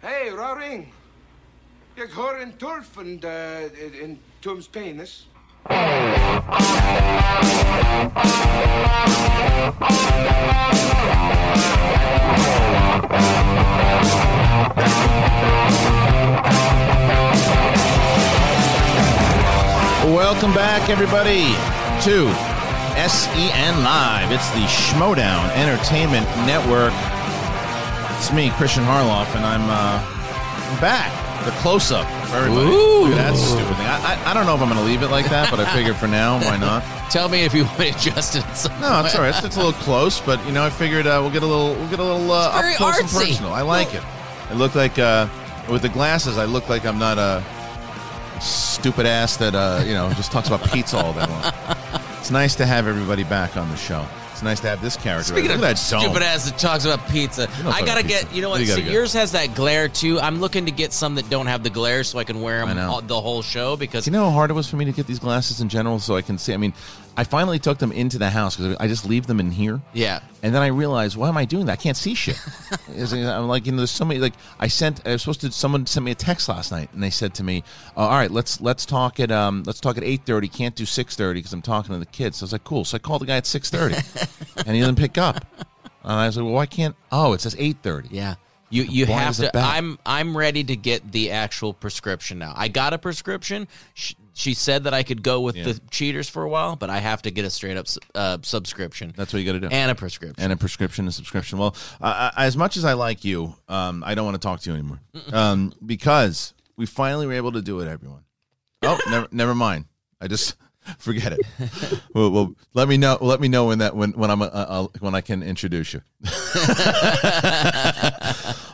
Hey, Roaring. Jeg har en turf and uh, in Tom's penis. Welcome back, everybody, to SEN Live. It's the Schmoedown Entertainment Network. It's me, Kristian Harloff, and I'm uh, I'm back. The close up for everybody. Look at that stupid thing. I, I, I don't know if I'm going to leave it like that, but I figured for now, why not? Tell me if you want to adjust it. No, it's all right. It's, it's a little close, but you know, I figured uh, we'll get a little, we'll get a little uh, very up close and artsy. personal. I like it. I look like uh, with the glasses. I look like I'm not a stupid ass that uh, you know just talks about pizza all day long. It's nice to have everybody back on the show. It's nice to have this character. Speaking Look of at that stupid ass that talks about pizza, don't I talk gotta about get. pizza. You know What you So get? yours has that glare too. I'm looking to get some that don't have the glare, so I can wear I them know. all, the whole show. Because Do you know how hard it was for me to get these glasses in general so I can see? I mean, I finally took them into the house because I just leave them in here. yeah, And then I realized, why am I doing that? I can't see shit. I'm like, you know, there's so many. Like, I sent, I was supposed to. Someone sent me a text last night, and they said to me, uh, "All right, let's let's talk at um, let's talk at eight thirty. Can't do six thirty because I'm talking to the kids." So I was like, "Cool." So I called the guy at six thirty, and he didn't pick up. And I was like, "Well, why can't?" Oh, it says eight thirty. yeah. You you blind have to. I'm I'm ready to get the actual prescription now. I got a prescription. She, said that I could go with Yeah. the cheaters for a while, but I have to get a straight up uh, subscription That's what you got to do. and a prescription. and a prescription and subscription. Well, uh, as much as I like you, um, I don't want to talk to you anymore um, because we finally were able to do it. Everyone. Oh, never, never mind. I just forget it. well, well, let me know. Let me know when that when when I'm uh, uh, when I can introduce you.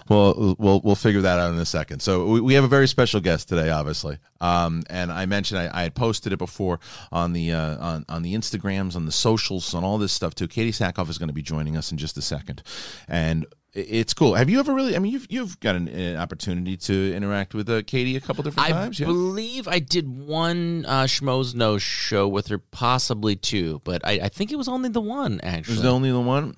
well, we'll we'll figure that out in a second. So we, we have a very special guest today, obviously. Um, and I mentioned I, I had posted it before on the uh, on on the Instagrams, on the socials, on all this stuff too. Katee Sackhoff is going to be joining us in just a second, and it's cool. Have you ever really? I mean, you've you've got an, an opportunity to interact with uh, Katee a couple different I times. Yeah. believe I did one uh, Schmoes Know show with her, possibly two, but I, I think it was only the one actually. There's only the one.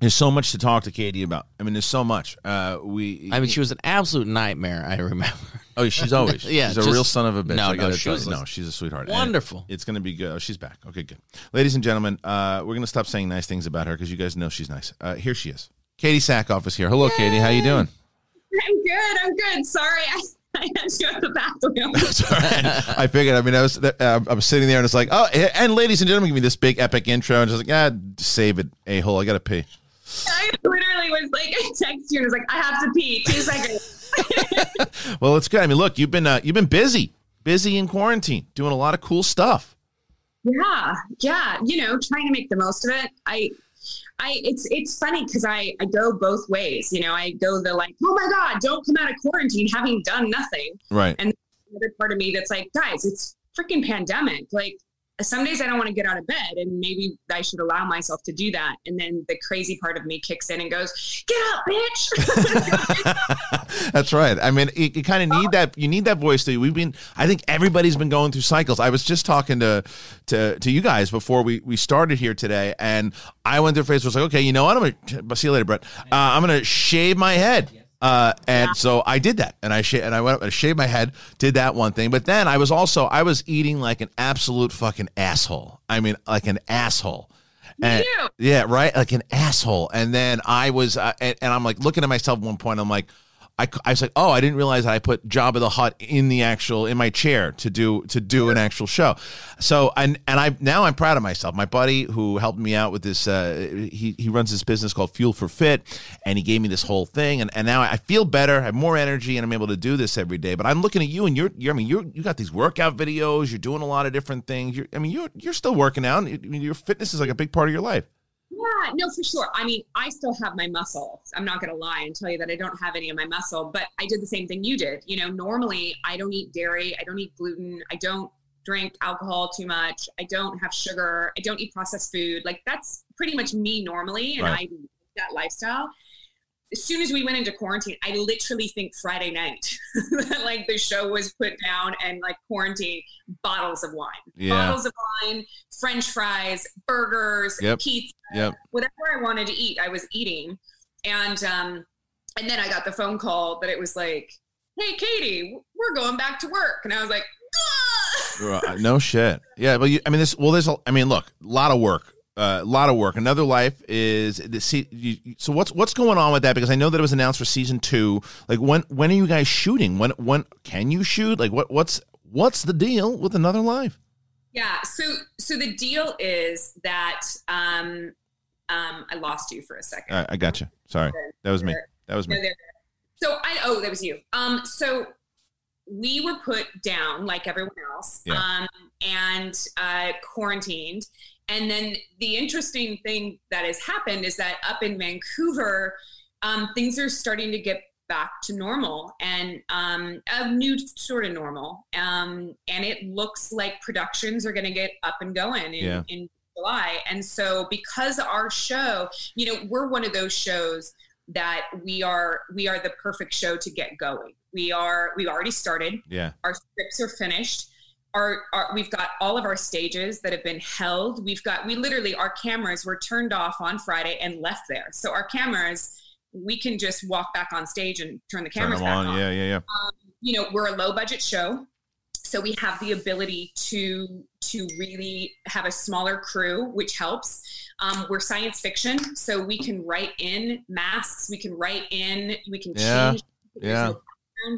There's so much to talk to Katee about. I mean, there's so much. Uh, we. I mean, she was an absolute nightmare. I remember. Oh, she's always. Yeah, she's a real son of a bitch. no, I no, she was no, she's a sweetheart. And Wonderful. it's going to be good. Oh, she's back. Okay, good. Ladies and gentlemen, uh, we're going to stop saying nice things about her because you guys know she's nice. Uh, here she is. Katee Sackhoff is here. Hello, Katee. How you doing? I'm good. I'm good. Sorry, I, I had to go to the bathroom. Sorry. I figured. I mean, I was uh, I was sitting there and it's like, oh, and ladies and gentlemen, give me this big epic intro and just like, ah, save it, a hole. I got to pee. I literally was like, I texted you and was like, I have to pee. Two seconds. Well, it's good. I mean, look, you've been uh, you've been busy, busy in quarantine, doing a lot of cool stuff. Yeah, yeah. You know, trying to make the most of it. I, I. It's it's funny because I I go both ways. You know, I go the like, oh my god, don't come out of quarantine having done nothing. Right. And the other part of me that's like, guys, it's freaking pandemic. Like. Some days I don't want to get out of bed, and maybe I should allow myself to do that. And then the crazy part of me kicks in and goes, "Get up, bitch!" That's right. I mean, you, you kind of need that. You need that voice. Too. We've been. I think everybody's been going through cycles. I was just talking to to to you guys before we we started here today, and I went through. I Was like, okay, you know what? I'm gonna see you later, Brett. Uh, I'm gonna shave my head. Uh, and so I did that, and I sh- and I went up and shaved my head, did that one thing. But then I was also I was eating like an absolute fucking asshole. I mean, like an asshole. And, yeah, right, like an asshole. And then I was, uh, and, and I'm like looking at myself at one point. I'm like, I, I was like, oh, I didn't realize that I put Jabba the Hutt in the actual in my chair to do to do an actual show. So and and I now I'm proud of myself. My buddy who helped me out with this, uh, he he runs this business called Fuel for Fit, and he gave me this whole thing, and, and now I feel better, I have more energy, and I'm able to do this every day. But I'm looking at you, and you're, you're I mean, you're you got these workout videos, you're doing a lot of different things. You're, I mean, you're you're still working out. I mean, your fitness is like a big part of your life. Yeah, no, for sure. I mean, I still have my muscle. I'm not going to lie and tell you that I don't have any of my muscle, but I did the same thing you did. You know, normally I don't eat dairy, I don't eat gluten, I don't drink alcohol too much, I don't have sugar, I don't eat processed food. Like that's pretty much me normally, and Right. I that lifestyle. As soon as we went into quarantine, I literally think Friday night, like the show was put down and like quarantine bottles of wine, Yeah. bottles of wine, French fries, burgers, Yep. pizza, Yep. whatever I wanted to eat, I was eating. And um, and then I got the phone call that it was like, "Hey, Katee, we're going back to work," and I was like, no shit. Yeah, but you, I mean, this. Well, there's. A, I mean, look, a lot of work. A uh, lot of work. Another life is the see. So what's what's going on with that? Because I know that it was announced for season two. Like when when are you guys shooting? When when can you shoot? Like what what's what's the deal with another life? Yeah. So so the deal is that um um I lost you for a second. I, I got you. Sorry, that was me. That was me. So I oh that was you. Um so we were put down like everyone else Yeah. um, and uh, quarantined. And then the interesting thing that has happened is that up in Vancouver, um, things are starting to get back to normal and um, a new sort of normal. Um, and it looks like productions are going to get up and going in, Yeah. in July. And so, because our show, you know, we're one of those shows that we are we are the perfect show to get going. We are we already started. Yeah. Our scripts are finished. Our, our we've got all of our stages that have been held. We've got we literally our cameras were turned off on Friday and left there. So our cameras we can just walk back on stage and turn the cameras back on. on Yeah, yeah, yeah. you know we're a low budget show so we have the ability to to really have a smaller crew which helps um, we're science fiction so we can write in masks we can write in we can Yeah, change yeah.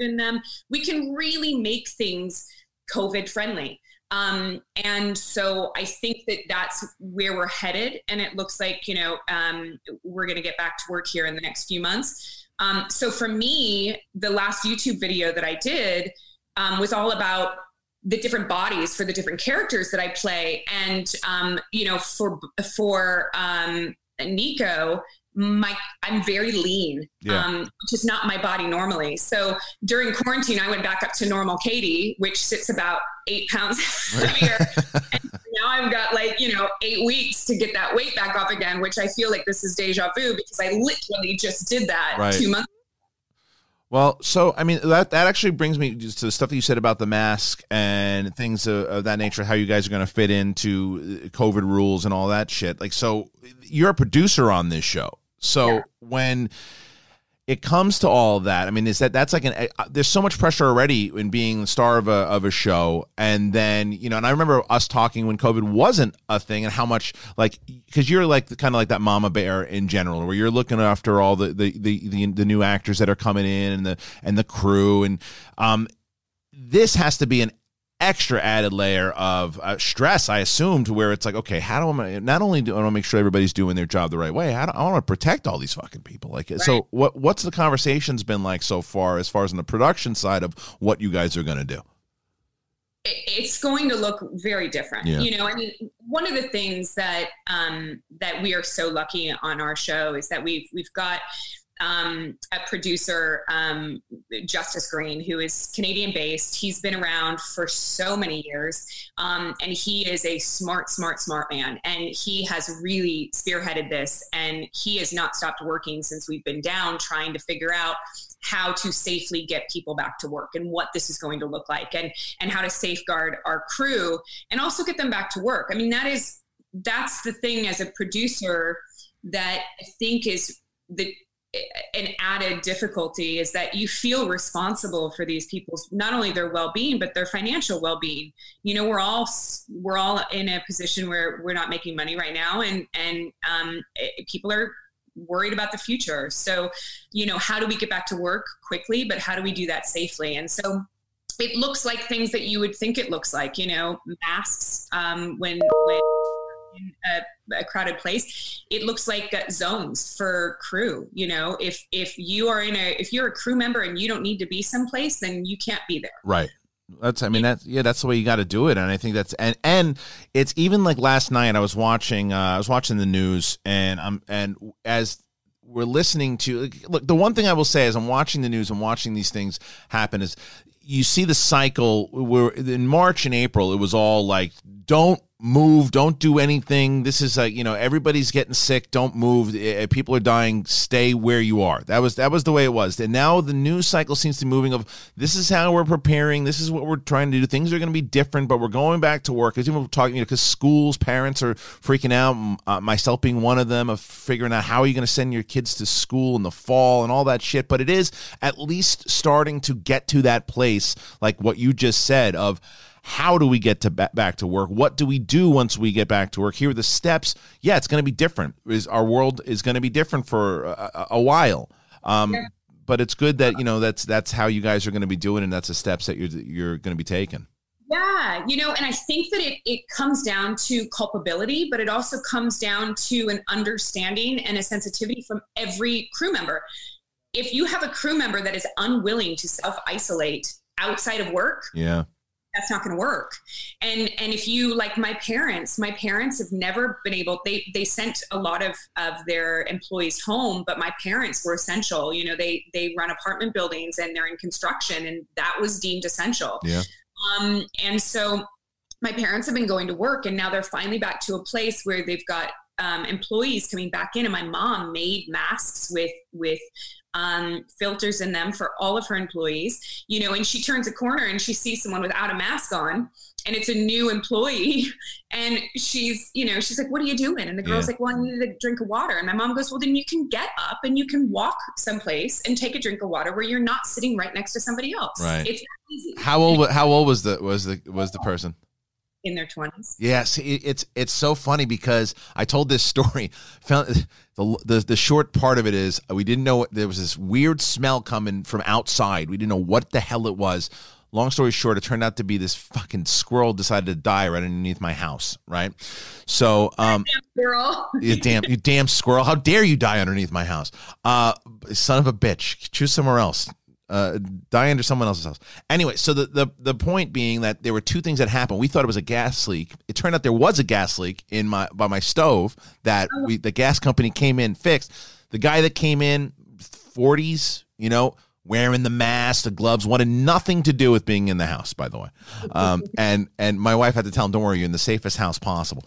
in them we can really make things covid friendly. Um, and so i think that that's where we're headed. And it looks like you know um, we're going to get back to work here in the next few months. Um, so for me the last youtube video that i did um, was all about the different bodies for the different characters that I play, and um, you know, for for um, Nico, my I'm very lean, Yeah. um, which is not my body normally. So during quarantine, I went back up to normal Katee, which sits about eight pounds heavier. and now I've got like you know eight weeks to get that weight back off again, which I feel like this is deja vu because I literally just did that Right. two months. Well, so I mean that that actually brings me just to the stuff that you said about the mask and things of, of that nature. How you guys are going to fit into uh, COVID rules and all that shit. Like, so you're a producer on this show. So Yeah. when it comes to all of that, I mean, is that that's like an uh, there's so much pressure already in being the star of a of a show, and then you know, and I remember us talking when COVID wasn't a thing, and how much like because you're like the, kind of like that mama bear in general, where you're looking after all the the, the the the new actors that are coming in and the and the crew, and um, this has to be an extra added layer of uh, stress, I assume, to where it's like, okay, how do I not only do I want to make sure everybody's doing their job the right way, how do, I want to protect all these fucking people. Like, so what? What's the conversations been like so far, as far as on the production side of what you guys are going to do? it's going to look very different. Yeah. You know, I mean, one of the things that um, that we are so lucky on our show is that we've we've got um, a producer, um, Justis Greene, who is Canadian based. He's been around for so many years, um, and he is a smart, smart, smart man. And he has really spearheaded this, and he has not stopped working since we've been down, trying to figure out how to safely get people back to work and what this is going to look like and and how to safeguard our crew and also get them back to work i mean that is that's the thing as a producer that i think is the an added difficulty is that you feel responsible for these people's not only their well-being but their financial well-being. You know we're all we're all in a position where we're not making money right now and and um, it- people are worried about the future. So you know how do we get back to work quickly but how do we do that safely? And so it looks like things that you would think it looks like you know masks um, when when in a, a crowded place it looks like uh, zones for crew you know? If if you are in a if you're a crew member and you don't need to be someplace then you can't be there. Right. That's I mean that's yeah that's the way you got to do it and I think that's and and it's even like last night I was watching uh, I was watching the news and I'm and as we're listening to look the one thing I will say is I'm watching the news and watching these things happen is you see the cycle where in March and April it was all like don't move, don't do anything. This is like, you know, everybody's getting sick, don't move. Eh, People are dying, stay where you are. That was that was the way it was. And now the news cycle seems to be moving of this is how we're preparing, this is what we're trying to do. Things are going to be different, but we're going back to work. As people talking, you know, because schools, parents are freaking out, uh, myself being one of them, of figuring out how are you going to send your kids to school in the fall and all that shit. But it is at least starting to get to that place, like what you just said, of how do we get to ba- back to work? What do we do once we get back to work? Here are the steps. Yeah it's going to be different. Is our world is going to be different for a, a- while. Um, but it's good that you know that's that's how you guys are going to be doing and that's the steps that you're you're going to be taking. Yeah, you know, and I think that it, it comes down to culpability, but it also comes down to an understanding and a sensitivity from every crew member. If you have a crew member that is unwilling to self isolate outside of work, yeah that's not going to work. And and if you like my parents, my parents have never been able. They they sent a lot of of their employees home, but my parents were essential. You know, they they run apartment buildings and they're in construction, and that was deemed essential. yeah Um, and so my parents have been going to work and now they're finally back to a place where they've got um, employees coming back in and my mom made masks with with um, filters in them for all of her employees you know and she turns a corner and she sees someone without a mask on and it's a new employee and she's you know she's like what are you doing? And the girl's Yeah. like well i needed a drink of water. And my mom goes well then you can get up and you can walk someplace and take a drink of water where you're not sitting right next to somebody else. Right. it's easy. How old how old was the was the was the person in their 20s Yes, it's it's so funny because I told this story. Found the the, the short part of it is we didn't know what, there was this weird smell coming from outside. We didn't know what the hell it was. Long story short, it turned out to be this fucking squirrel decided to die right underneath my house. Right, so um, girl you damn you damn squirrel! How dare you die underneath my house? Uh, son of a bitch! Choose somewhere else. Uh, die under someone else's house. Anyway, so the, the the point being that there were two things that happened. We thought it was a gas leak. It turned out there was a gas leak in my by my stove that we the gas company came in fixed. The guy that came in, forties, you know, wearing the mask, the gloves, wanted nothing to do with being in the house. By the way, um, and and my wife had to tell him, "Don't worry, you're in the safest house possible."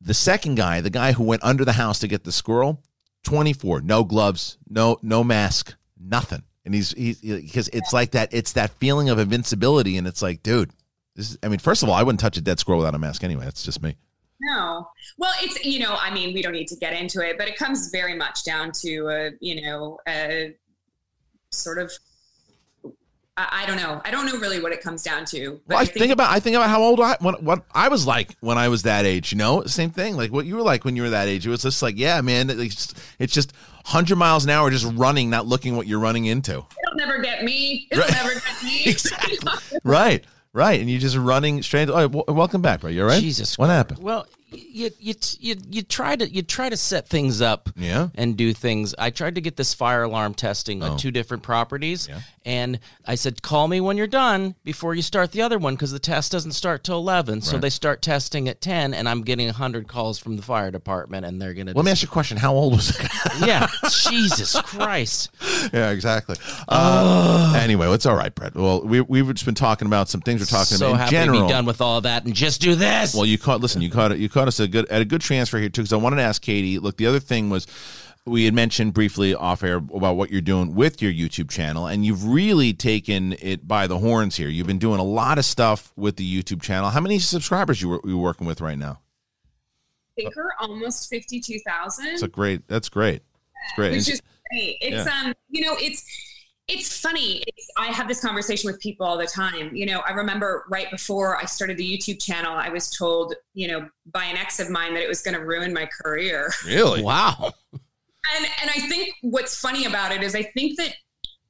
The second guy, the guy who went under the house to get the squirrel, 24, no gloves, no no mask, nothing. And he's he's because it's like that it's that feeling of invincibility and it's like, dude, this is I mean, first of all, I wouldn't touch a dead squirrel without a mask anyway. That's just me. No. Well, it's, you know, I mean, we don't need to get into it, but it comes very much down to, a, you know, a sort of, I, I don't know. I don't know really what it comes down to. But Well, I think, about I think about how old I what what I was like when I was that age, you know? Same thing. Like what you were like when you were that age. It was just like, yeah, man, it's just, it's just 100 miles an hour just running, not looking what you're running into. it'll never get me. It'll Right. never get me. Exactly. right. Right. And you're just running straight. Oh, w- welcome back, bro. You all right? Jesus, What happened? Well, you you you you try to you try to set things up Yeah. and do things. I tried to get this fire alarm testing on Oh. two different properties, Yeah. and I said, "Call me when you're done before you start the other one because the test doesn't start till 11." So they start testing at 10, and I'm getting 100 calls from the fire department, and they're gonna. Let me ask you a question. How old was guy? yeah, Jesus Christ. yeah, exactly. Uh, anyway, it's all right, Brett. Well, we we've just been talking about some things. We're talking so about in happy general. to be done with all that and just do this. Well, you caught. Listen, you caught it. You caught us a good at a good transfer here too. Because I wanted to ask Katee. Look, the other thing was we had mentioned briefly off air about what you're doing with your YouTube channel, and you've really taken it by the horns here. You've been doing a lot of stuff with the YouTube channel. How many subscribers you were you working with right now? I think we're almost 52,000. It's a great. That's great. It's great. which is great. It's um, you know, it's it's funny. It's, I have this conversation with people all the time. You know, I remember right before I started the YouTube channel, I was told, you know, by an ex of mine that it was going to ruin my career. really. wow. And and I think what's funny about it is I think that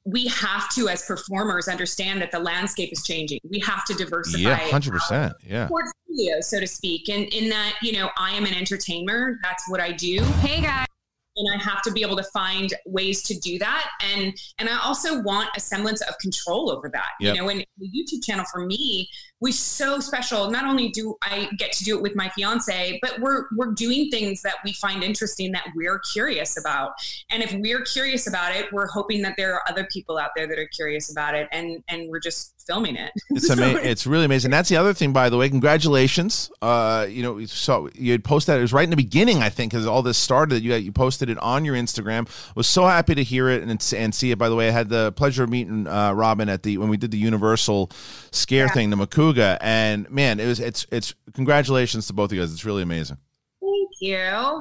we have to, as performers, understand that the landscape is changing. We have to diversify Yeah, hundred percent. Yeah. portfolio, so to speak. And in that, you know, I am an entertainer. That's what I do. Hey guys. And I have to be able to find ways to do that. And and I also want a semblance of control over that. Yep. You know, and the YouTube channel for me was so special. Not only do I get to do it with my fiance, but we're we're doing things that we find interesting that we're curious about. And if we're curious about it, we're hoping that there are other people out there that are curious about it. And and we're just filming it. It's So amazing. It's really amazing. That's the other thing, by the way. Congratulations. Uh, you know, saw you had posted that. It was right in the beginning, I think, because all this started. You you posted it on your Instagram. Was so happy to hear it and and see it. By the way, I had the pleasure of meeting uh, Robin at the when we did the Universal Scare Yeah. thing, the Makuga, and man, it was it's it's congratulations to both of you guys. It's really amazing. Thank you.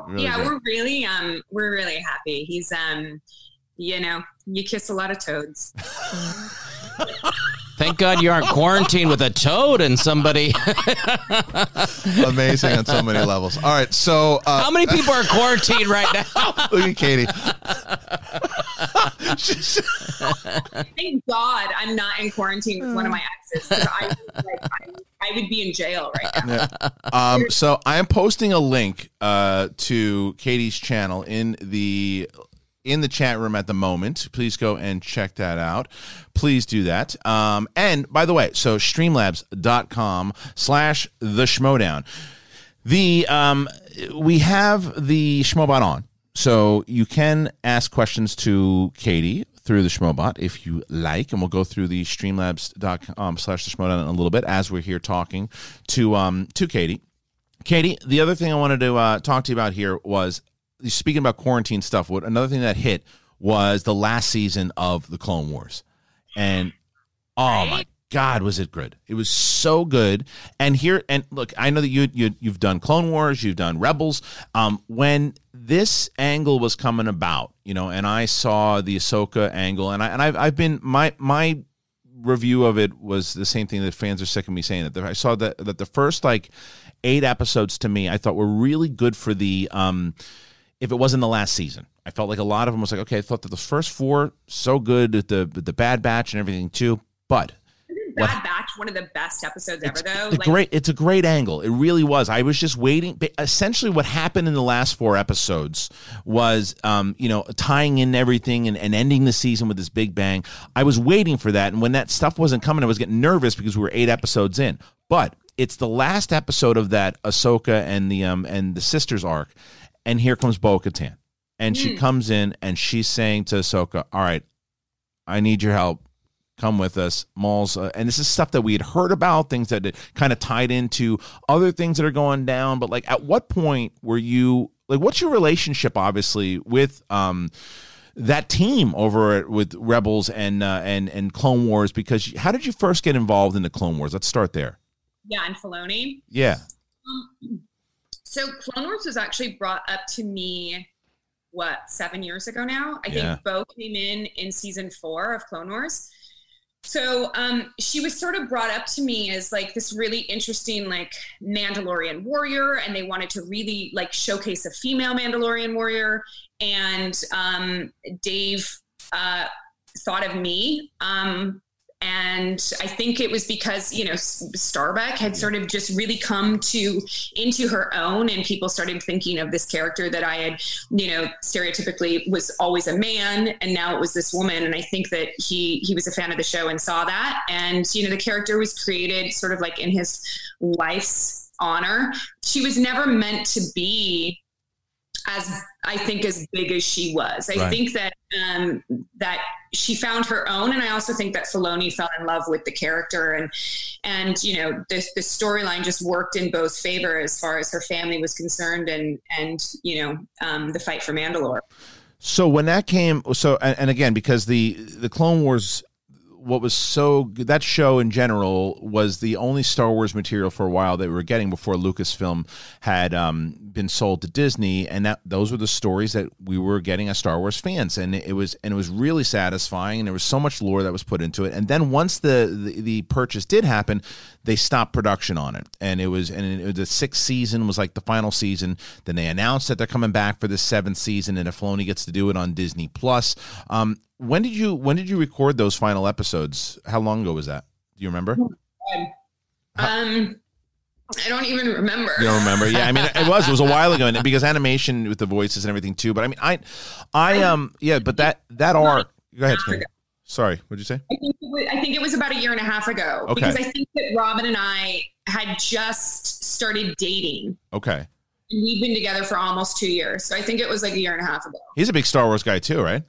Really yeah, we're really um we're really happy. He's um you know, you kiss a lot of toads. Thank God you aren't quarantined with a toad and somebody. Amazing on so many levels. All right, so uh, How many people are quarantined right now? look at Katee. Thank God I'm not in quarantine with one of my exes. 'cause I, like, I, I would be in jail right now. Um, so I am posting a link uh, to Katee's channel in the in the chat room at the moment. Please go and check that out. Please do that. Um, and by the way, so streamlabs.com slash the schmoedown. The um, we have the Schmobot on, so you can ask questions to Katee through the Schmobot if you like, and we'll go through the Streamlabs.com slash the Schmoedown in a little bit as we're here talking to um to Katee. Katee, the other thing I wanted to uh, talk to you about here was speaking about quarantine stuff. What another thing that hit was the last season of the Clone Wars, and oh my God, was it good? It was so good. And here, and look, I know that you, you you've done Clone Wars, you've done Rebels. Um, when this angle was coming about, you know, and I saw the Ahsoka angle, and I and I've I've been my my review of it was the same thing that fans are sick of me saying that I saw that that the first like eight episodes to me I thought were really good for the um if it wasn't the last season. I felt like a lot of them was like okay I thought that the first four so good with the with the Bad Batch and everything too, but Isn't Bad Batch one of the best episodes ever though? a great it's a great angle it really was i was just waiting essentially what happened in the last four episodes was um, you know tying in everything and, and ending the season with this big bang i was waiting for that and when that stuff wasn't coming i was getting nervous because we were eight episodes in but it's the last episode of that ahsoka and the um and the sisters arc and here comes bo-katan and she comes in and she's saying to ahsoka all right i need your help. Come with us. Malls uh, and this is stuff that we had heard about things that kind of tied into other things that are going down. But like at what point were you like what's your relationship obviously with um that team over with rebels and uh, and and clone wars? Because how did you first get involved in the clone wars? Let's start there. Yeah, and Filoni. yeah. Um, so Clone Wars was actually brought up to me what seven years ago now. I Yeah. think Bo came in in season four of Clone Wars. So um, she was sort of brought up to me as like this really interesting like Mandalorian warrior, and they wanted to really like showcase a female Mandalorian warrior. And um, Dave uh, thought of me um, and I think it was because you know Starbuck had sort of just really come to into her own, and people started thinking of this character that I had, you know, stereotypically was always a man, and now it was this woman. And I think that he he was a fan of the show and saw that, and you know, the character was created sort of like in his wife's honor. She was never meant to be as I think as big as she was. I Right. think that um, that she found her own, and I also think that Filoni fell in love with the character, and and you know the the storyline just worked in Bo's favor as far as her family was concerned, and and you know um, the fight for Mandalore. So when that came, so and, and again because the the Clone Wars, what was so good, that show in general was the only Star Wars material for a while that we were getting before Lucasfilm had um, been sold to Disney, and that those were the stories that we were getting as Star Wars fans, and it was and it was really satisfying, and there was so much lore that was put into it, and then once the the, the purchase did happen, they stopped production on it, and it was and it, the sixth season was like the final season. Then they announced that they're coming back for the seventh season, and Filoni gets to do it on Disney Plus. Um, when did you when did you record those final episodes? How long ago was that? Do you remember? Um, I don't even remember. You don't remember? Yeah, I mean, it was. It was a while ago, and because animation with the voices and everything too. But I mean, I, I um, yeah, but that that arc. Go ahead. Sorry, what'd you say? I think, it was, I think it was about a year and a half ago Okay. because I think that Robin and I had just started dating. Okay, And we've been together for almost two years, so I think it was like a year and a half ago. he's a big Star Wars guy too, right?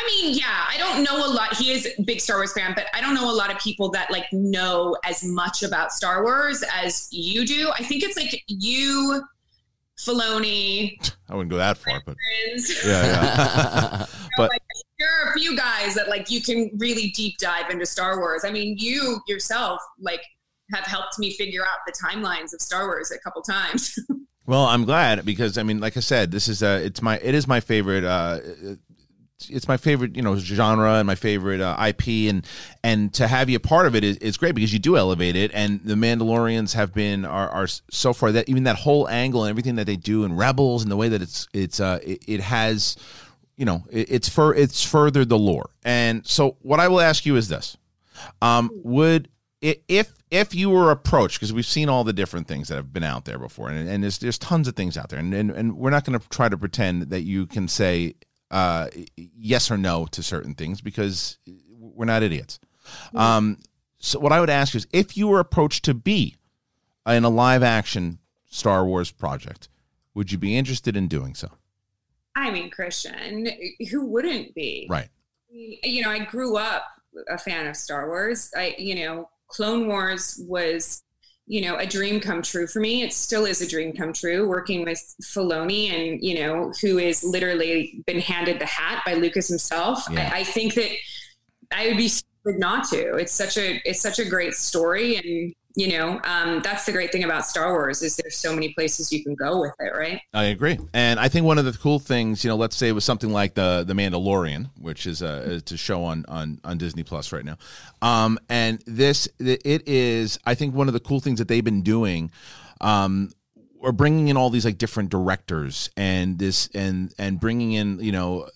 I mean, yeah, I don't know a lot. He is a big Star Wars fan, but I don't know a lot of people that like know as much about Star Wars as you do. I think it's like you, Filoni, I wouldn't go that far, but friends. yeah, yeah. but like, there are a few guys that like you can really deep dive into Star Wars. I mean, you yourself like have helped me figure out the timelines of Star Wars a couple times. Well, I'm glad because I mean, like I said, this is uh it's my it is my favorite uh it's my favorite you know genre and my favorite uh, IP and and to have you a part of it is, is great because you do elevate it and the Mandalorians have been are, are so far that even that whole angle and everything that they do in Rebels and the way that it's it's uh it, it has you know it, it's for it's furthered the lore. And so what I will ask you is this. Um would if if you were approached because we've seen all the different things that have been out there before and, and there's there's tons of things out there and and, and we're not going to try to pretend that you can say uh, yes or no to certain things because we're not idiots um, so what i would ask is if you were approached to be in a live action star wars project would you be interested in doing so I mean, Kristian, who wouldn't be? right You know, I grew up a fan of Star Wars. I, you know, Clone Wars was, you know, a dream come true for me. It still is a dream come true working with Filoni and, you know, who is literally been handed the hat by Lucas himself. Yeah. I, I think that I would be stupid not to. It's such a, it's such a great story. And, you know, um, that's the great thing about Star Wars is there's so many places you can go with it. Right. I agree, and I think one of the cool things, you know, let's say it was something like the the Mandalorian, which is a it's a show on on on Disney Plus right now, um, and this it is, I think, one of the cool things that they've been doing. Um, or bringing in all these like different directors and this and and bringing in you know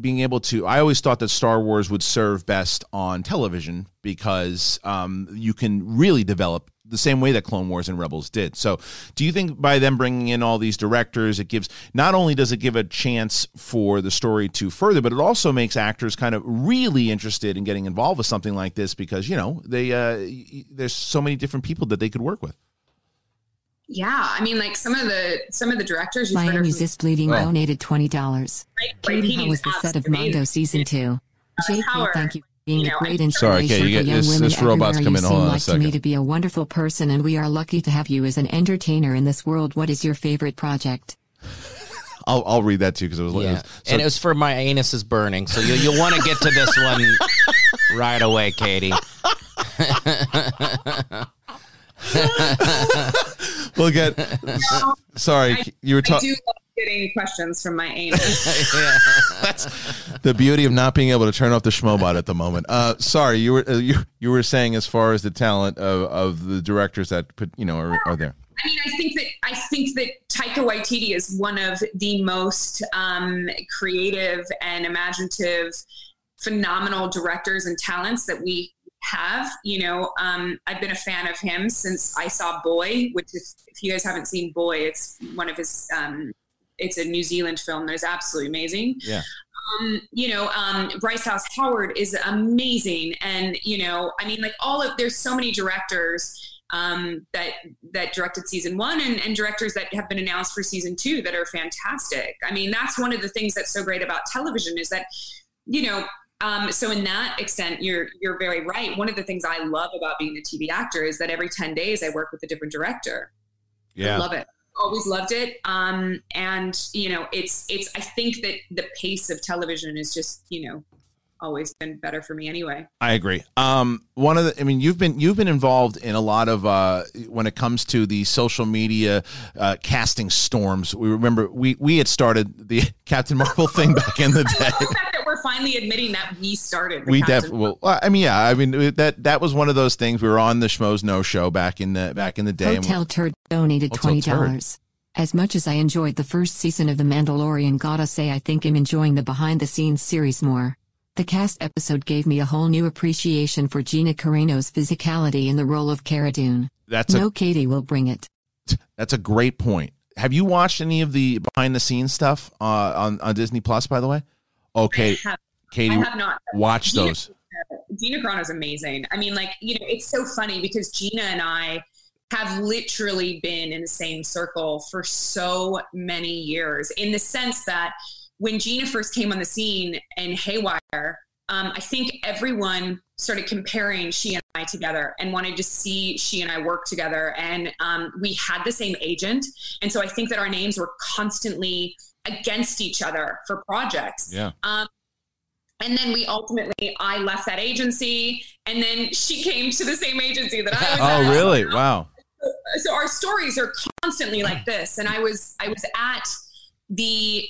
being able to i always thought that star wars would serve best on television because um, you can really develop the same way that clone wars and rebels did. So do you think by them bringing in all these directors it gives not only does it give a chance for the story to further but it also makes actors kind of really interested in getting involved with something like this because you know they uh, there's so many different people that they could work with Yeah, I mean, like some of the some of the directors you've heard Lion Bleeding Oh. donated $20. right? Katee, how was the set of amazing. Mando Season 2? JP, Howard, thank you for being you a great I'm- Sorry, inspiration Katee, you for get- young this- women this robot's everywhere. coming. You Hold seem on a like to me to be a wonderful person and we are lucky to have you as an entertainer in this world. What is your favorite project? I'll, I'll read that too because it was, it was so- and it was for my anus is burning, so you you'll want to get to this one right away, Katee. we'll get sorry I- you were talking do love getting questions from my anus. yeah. that's the beauty of not being able to turn off the schmobot at the moment uh sorry you were uh, you, you were saying as far as the talent of, of the directors that put you know are, are there I mean, I think that I think that Taika Waititi is one of the most um, creative and imaginative, phenomenal directors and talents that we have. You know, um, I've been a fan of him since I saw Boy, which is if you guys haven't seen Boy, it's one of his. Um, it's a New Zealand film that is absolutely amazing. Yeah. Um, you know, um, Bryce Dallas Howard is amazing, and you know, I mean, like all of there's so many directors um, that that directed season one and, and directors that have been announced for season two that are fantastic. I mean, that's one of the things that's so great about television is that, you know, um, so in that extent, you're you're very right. One of the things I love about being a TV actor is that every ten days I work with a different director. I love it. Always loved it. Um, and you know, it's it's. I think that the pace of television is just you know always been better for me anyway. I agree. Um, one of the, I mean, you've been you've been involved in a lot of uh, when it comes to the social media uh, casting storms. We remember we we had started the Captain Marvel thing back in the day. the fact that we're finally admitting that we started. the We definitely. Well, I mean, yeah. I mean, that that was one of those things. We were on the Schmoes Know Show back in the back in the day. and we- Hotel Turd donated Hotel $20. As much as I enjoyed the first season of The Mandalorian, gotta say I think I'm enjoying the behind the scenes series more. The cast episode gave me a whole new appreciation for Gina Carano's physicality in the role of Cara Dune. that's a No Katee will bring it. That's a great point. Have you watched any of the behind the scenes stuff uh, on on Disney Plus? By the way, okay, I have, Katee, I have not. watch Gina- those. Gina Carano is amazing. I mean, like, you know, it's so funny because Gina and I have literally been in the same circle for so many years in the sense that when Gina first came on the scene in Haywire, um, I think everyone started comparing she and I together and wanted to see she and I work together. And um, we had the same agent. And so I think that our names were constantly against each other for projects. Yeah. Um, and then we ultimately, I left that agency, and then she came to the same agency that I was. Oh, at. really? Wow. So our stories are constantly like this. And I was, I was at the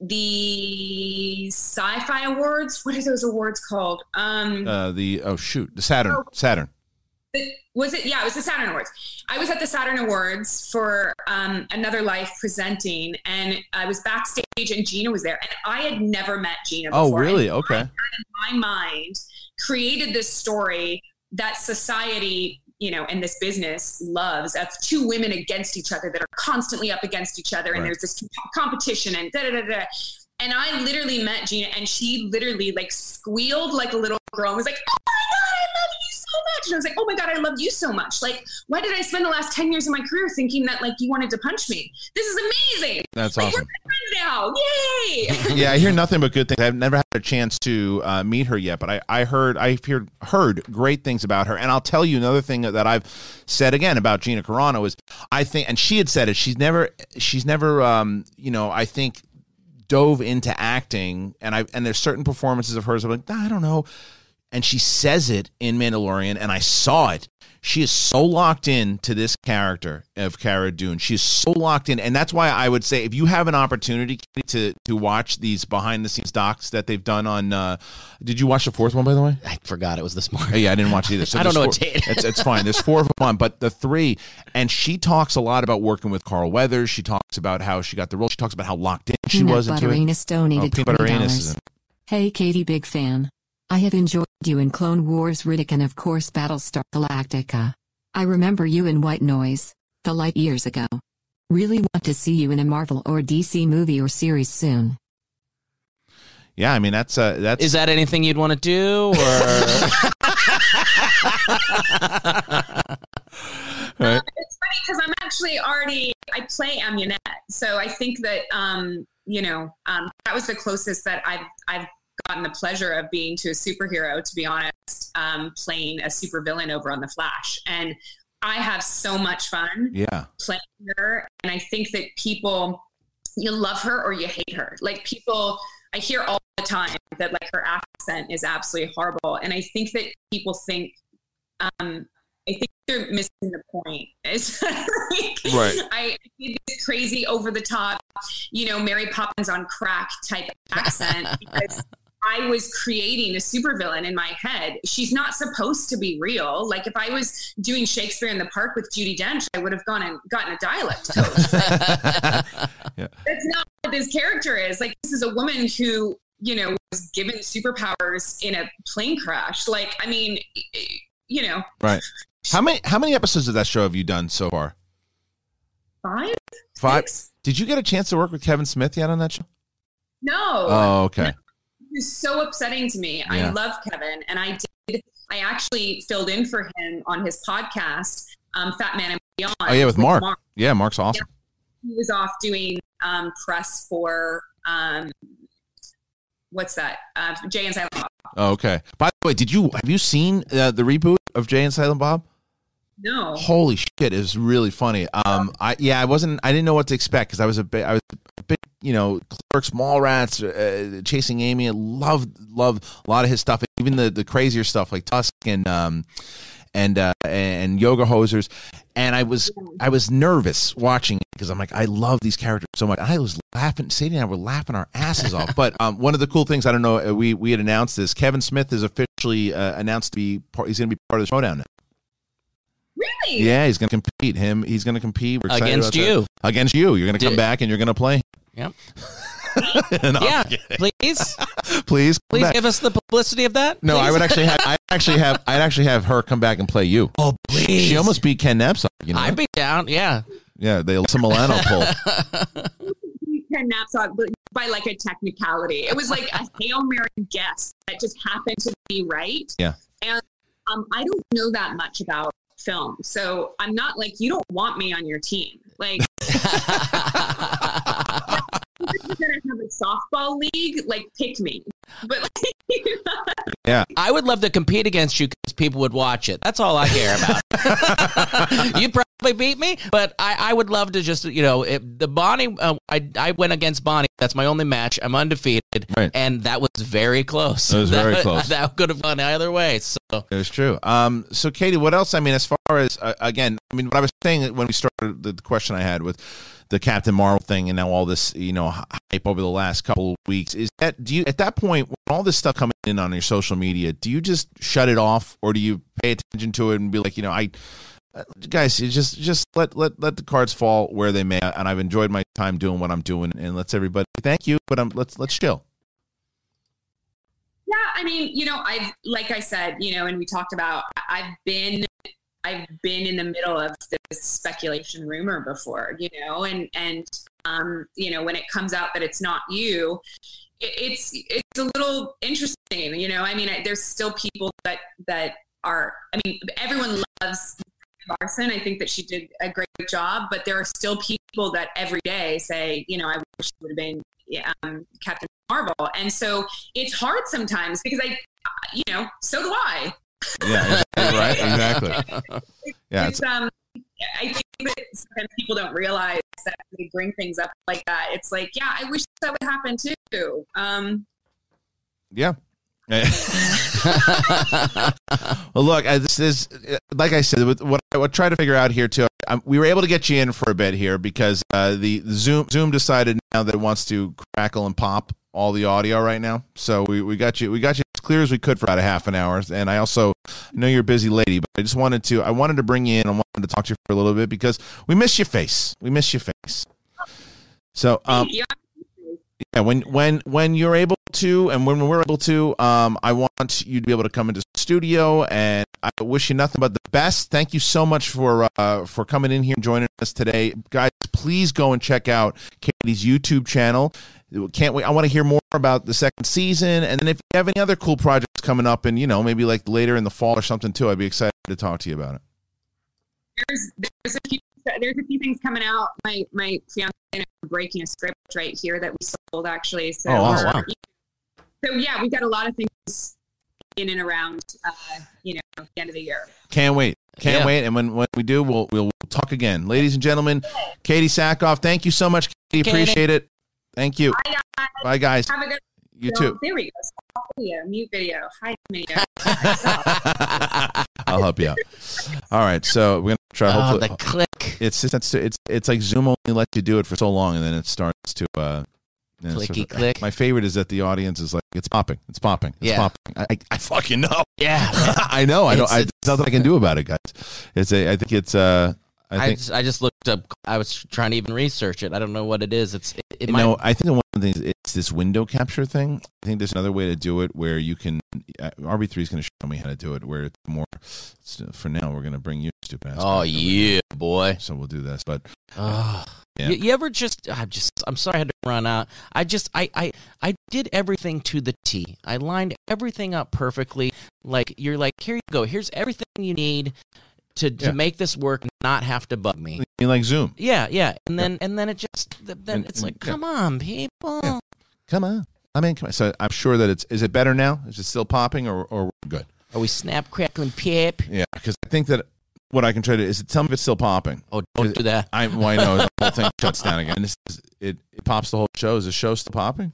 the sci-fi awards. What are those awards called? Um, Uh, the oh shoot, the Saturn, Saturn. Was it? Yeah, it was the Saturn Awards. I was at the Saturn Awards for um, Another Life presenting, and I was backstage, and Gina was there, and I had never met Gina. Oh, really? And Okay. in my mind, created this story that society, you know, and this business loves of two women against each other that are constantly up against each other, and Right. there's this competition and da da da da. And I literally met Gina, and she literally like squealed like a little girl and was like, "Oh you so much!" And I was like, "Oh my god, I love you so much!" Like, why did I spend the last ten years of my career thinking that like you wanted to punch me? This is amazing. That's Like, awesome. we're friends now. Yay! yeah, I hear nothing but good things. I've never had a chance to uh, meet her yet, but I, I heard I've heard heard great things about her. And I'll tell you another thing that I've said again about Gina Carano is I think, and she had said it. She's never she's never um, you know I think dove into acting, and I and there's certain performances of hers. I'm like "Ah, I don't know, and she says it in Mandalorian, and I saw it. She is so locked in to this character of Cara Dune. She is so locked in, and that's why I would say if you have an opportunity to to watch these behind the scenes docs that they've done on. Uh, did you watch the fourth one by the way? I forgot it was this morning. Oh, yeah, I didn't watch it either. So I don't there's know what four- It's, it's fine. There's four of them on, but the three, and she talks a lot about working with Carl Weathers. She talks about how she got the role. She talks about how locked in she Peanut was into Butter it. Anus donated Oh, Peanut Butter $20. Anus is Hey Katee, big fan. I have enjoyed you in Clone Wars Riddick and of course Battlestar Galactica. I remember you in White Noise, the light years ago. Really want to see you in a Marvel or DC movie or series soon. Yeah, I mean that's uh, that's Is that anything you'd want to do, or Right. it's funny because I'm actually already I play Amunet, so I think that um, you know um, that was the closest that I've I've gotten the pleasure of being to a superhero. To be honest, um, playing a supervillain over on the Flash, and I have so much fun yeah, playing her. And I think that people you love her or you hate her. Like people, I hear all the time that like her accent is absolutely horrible, and I think that people think. Um, I think they're missing the point. It's like, Right. I did this crazy over the top, you know, Mary Poppins on crack type accent because I was creating a supervillain in my head. She's not supposed to be real. Like if I was doing Shakespeare in the Park with Judi Dench, I would have gone and gotten a dialect coach. That's not what this character is. Like this is a woman who, you know, was given superpowers in a plane crash. Like, I mean, you know, right. How many how many episodes of that show have you done so far? five, Five. six? Did you get a chance to work with Kevin Smith yet on that show? No. Oh, okay. So upsetting to me. I love Kevin, and I did. I actually filled in for him on his podcast, um, Fat Man and Beyond. Oh yeah, with Marc. Yeah, Marc's awesome. He was off doing um, press for um, what's that? Uh, Jay and Silent Bob. Oh, okay. By the way, did you have you seen uh, the reboot of Jay and Silent Bob? No. Holy shit, it was really funny. Um, I yeah, I wasn't, I didn't know what to expect because I was a bit, I was a bit, you know, Clerks, Mallrats, uh, Chasing Amy. I loved, loved a lot of his stuff, even the the crazier stuff like Tusk and um, and uh, and Yoga Hosers. And I was, I was nervous watching it because I'm like, I love these characters so much. I was laughing. Sadie and I were laughing our asses off. But um, one of the cool things, I don't know, uh, we we had announced this. Kevin Smith is officially uh, announced to be part. He's going to be part of the Schmoedown now. Really? Yeah, he's going to compete. Him, he's going to compete We're against about that. you? Against you, you're going to come back and you're going to play. Yep. No, yeah, please, please, please back. give us the publicity of that. No, I would actually have. I actually have. I'd actually have her come back and play you. Oh, please. She almost beat Ken Napzok. You know. I'd be down. Yeah. yeah, the Alyssa Milano pull. Ken Napzok by like a technicality. It was like a Hail Mary guess that just happened to be right. Yeah. And um, I don't know that much about film. So I'm not like, you don't want me on your team. Like, If you're gonna have a softball league, like pick me. But like, yeah, I would love to compete against you because people would watch it. That's all I care about. You'd probably beat me, but I, I would love to just, you know, if the Bonnie, uh, I, I went against Bonnie. That's my only match. I'm undefeated. Right. And that was very close. It was very That- close. That could have gone either way. So, It's true. Um, so Katee, what else? I mean, as far as uh, again, I mean, what I was saying when we started the, the question I had with the Captain Marvel thing, and now all this, you know, hype over the last couple of weeks is that do you at that point when all this stuff coming in on your social media, do you just shut it off, or do you pay attention to it and be like, you know, I. Guys, just just let let let the cards fall where they may, and I've enjoyed my time doing what I'm doing, and let's everybody thank you, but um, let's let's chill. Yeah, I mean, you know, I've like I said, you know, and we talked about I've been I've been in the middle of this speculation rumor before, you know, and and um, you know, when it comes out that it's not you, it, it's it's a little interesting, you know. I mean, there's still people that that are. I mean, everyone loves Larson. I think that she did a great job, but there are still people that every day say, you know, I wish it would have been um, Captain Marvel, and so it's hard sometimes because I, you know, so do I. Yeah, right, exactly. Yeah, it's, It's, um, I think that sometimes people don't realize that they bring things up like that. It's like, yeah, I wish that would happen too. Um, Yeah. well, look, I, this is like I said. What I would try to figure out here too. Um, we were able to get you in for a bit here because uh, the Zoom Zoom decided now that it wants to crackle and pop all the audio right now. So we, we got you we got you as clear as we could for about a half an hour. And I also know you're a busy lady, but I just wanted to I wanted to bring you in. I wanted to talk to you for a little bit because we miss your face. We miss your face. So um. Yeah, when when when you're able to, and when we're able to, um, I want you to be able to come into the studio, and I wish you nothing but the best. Thank you so much for uh, for coming in here and joining us today, guys. Please go and check out Katee's YouTube channel. Can't wait! I want to hear more about the second season, and then if you have any other cool projects coming up, and you know maybe like later in the fall or something too, I'd be excited to talk to you about it. there's there's a few there's a few things coming out. My my fiance and I are breaking a script right here that we sold actually. So Oh, wow. wow. so yeah, we got a lot of things in and around uh, you know the end of the year. Can't wait. Can't Yeah. wait. And when, when we do, we'll, we'll talk again. Ladies and gentlemen, Katee Sackhoff, thank you so much, Katee. Katee. Appreciate it. Thank you. Bye guys. Bye, guys. Have a good You so, too. There we go. Stop video, mute video. Hi, video. I'll help you out. All right. So we're going to try. oh, the click. it's, just, it's, it's, it's like Zoom only lets you do it for so long and then it starts to, uh, it's Clicky click. My favorite is that the audience is like, it's popping. It's popping. It's Yeah. popping. I, I, I fucking know. Yeah. I know. I don't, I, there's nothing I can do about it, guys. It's a, I think it's, uh, I I think, just, I just looked up. I was trying to even research it. I don't know what it is. It's it, it you might, know, I think one of the things it's this window capture thing. I think there's another way to do it where you can. Uh, RB3 is going to show me how to do it. Where it's more. So for now, we're going to bring you stupid ass. Oh yeah, boy. So we'll do this, but Oh. Yeah. You, you ever just? I'm just. I'm sorry I had to run out. I just. I. I. I did everything to the T. I lined everything up perfectly. Like you're like, here you go. Here's everything you need to to make this work. Not have to bug me. Mean, like Zoom. Yeah, yeah. And then and then it just then And- it's like, yeah. come on, people. Yeah. Come on. I mean, come on. So I'm sure that it's. Is it better now? Is it still popping or or good? Are we snap crackling pip? Yeah, because I think that what I can try to is tell me if it's still popping. Oh, don't do that. I well, I know the whole thing shuts down again. This is, it, it pops the whole show. Is the show still popping?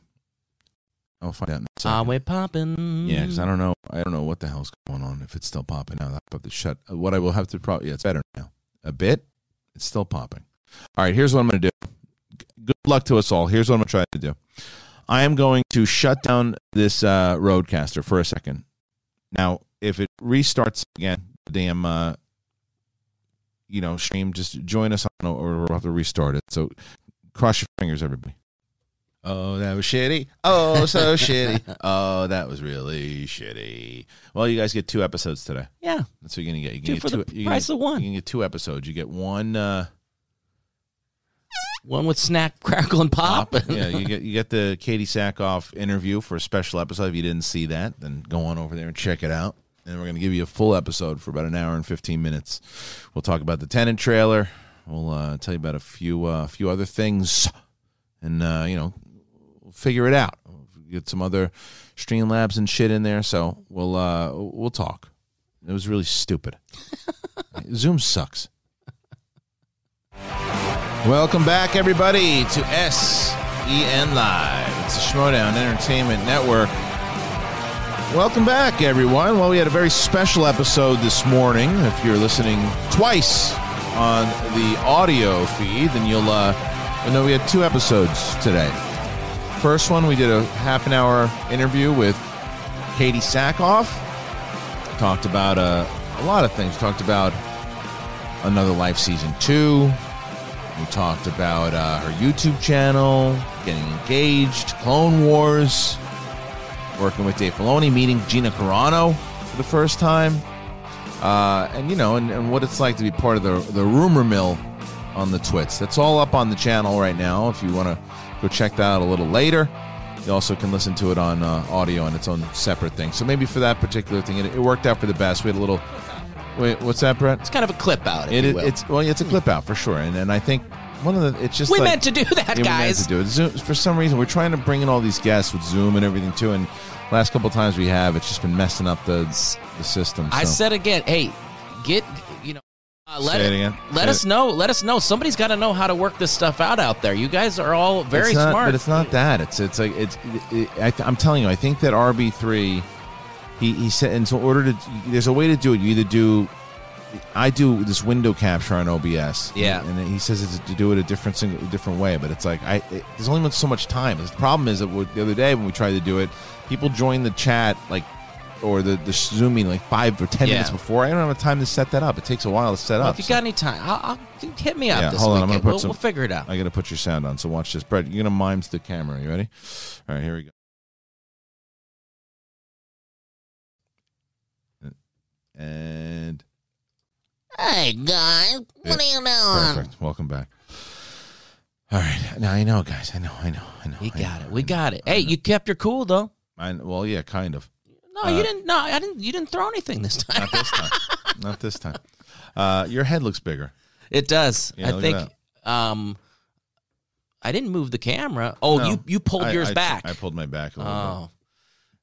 I'll find out. In a. Are we popping? Yeah, because I don't know. I don't know what the hell's going on. If it's still popping now, I the shut. uh, What I will have to probably. Yeah, it's better now. A bit. It's still popping. All right. Here's what I'm going to do. Good luck to us all. Here's what I'm going to try to do. I am going to shut down this uh, RODECaster for a second. Now, if it restarts again, the damn, uh, you know, stream, just join us on, or we'll have to restart it. So, cross your fingers, everybody. Oh, that was shitty. Oh, so shitty. Oh, that was really shitty. Well, you guys get two episodes today. Yeah, That's what you're gonna get. You two can for get the two. you price get, of one. You can get two episodes. You get one. Uh, One with snack, crackle, and pop. yeah, you get you get the Katee Sackhoff interview for a special episode. If you didn't see that, then go on over there and check it out. And we're gonna give you a full episode for about an hour and fifteen minutes. We'll talk about the Tenet trailer. We'll uh, tell you about a few uh, few other things, and uh, you know, we'll figure it out. Get some other Streamlabs and shit in there, so we'll uh, we'll talk. It was really stupid. Zoom sucks. Welcome back, everybody, to SEN Live. It's the Schmoedown Entertainment Network. Welcome back, everyone. Well, we had a very special episode this morning. If you're listening twice on the audio feed, then you'll uh, know we had two episodes today. First one, we did a half an hour interview with Katee Sackhoff. Talked about uh, a lot of things. Talked about Another Life Season 2. We talked about uh, her YouTube channel, getting engaged, Clone Wars, working with Dave Filoni, meeting Gina Carano for the first time, uh, and you know, and, and what it's like to be part of the the rumor mill on the twits. That's all up on the channel right now. If you want to go check that out a little later, you also can listen to it on uh, audio on its own separate thing. So maybe for that particular thing, it, it worked out for the best. We had a little. Wait, what's that, Brett? It's kind of a clip out. It, it's well, it's a clip out for sure, and and I think one of the it's just we like, meant to do that, yeah, we meant to do it. Zoom, for some reason, we're trying to bring in all these guests with Zoom and everything too, and last couple times we have, it's just been messing up the the system. I said again, hey, get you know, uh, let Say it again. Let Say us it. know. Let us know. Somebody's got to know how to work this stuff out out there. You guys are all very not, smart. but it's not that. It's it's like it's. It, I, I'm telling you, I think that RB three, he he said, in order to, there's a way to do it. You either do. I do this window capture on OBS. Yeah. and he says it's to do it a different single, different way, but it's like I it, there's only so much time. The problem is that the other day when we tried to do it, people joined the chat like or the the Zoom meeting like five or ten Yeah. minutes before. I don't have time to set that up. It takes a while to set Well, up. if you so- got any time, I'll, I'll hit me up Yeah, hold on, I'm gonna put we'll, some- we'll figure it out. I got to put your sound on. So watch this, Brett. You're gonna mime to the camera. You ready? All right, here we go. And Hey guys, what are you doing? perfect. Welcome back. All right. Now I know, guys. I know. I know. I know. we I got know, it. We got it. Hey, you kept your cool though. I, well, yeah, kind of. No, Uh, you didn't. No, I didn't. You didn't throw anything this time. Not this time. Not this time. Uh, your head looks bigger. It does. Yeah, I think. Um, I didn't move the camera. Oh, No. you you pulled I- yours I- back. I pulled my back a little bit. oh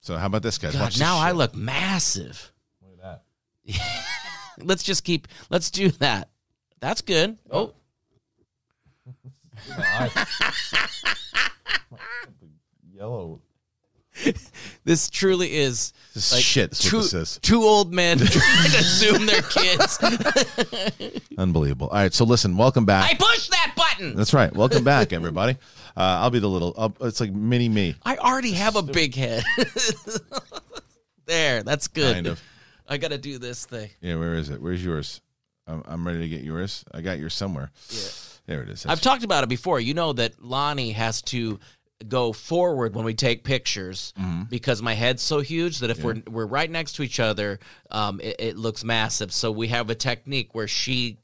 So how about this, guys? God! Watch this Now I look massive. Look at that. Let's just keep. Let's do that. That's good. Oh, Yellow. this truly is This is like shit. That's two, what this is. two old men trying to zoom their kids. Unbelievable. All right. So listen. Welcome back. I pushed that button. That's right. Welcome back, everybody. Uh, I'll be the little. I'll, it's like mini me. I already have a big head. there, that's good. Kind of. I got to do this thing. Yeah. Where is it? Where's yours? I'm, I'm ready to get yours. I got yours somewhere. Yeah. There it is. I've talked about it before. You know that Lonnie has to go forward when we take pictures Mm-hmm. because my head's so huge that if we're we're right next to each other, um, it, it looks massive. So we have a technique where she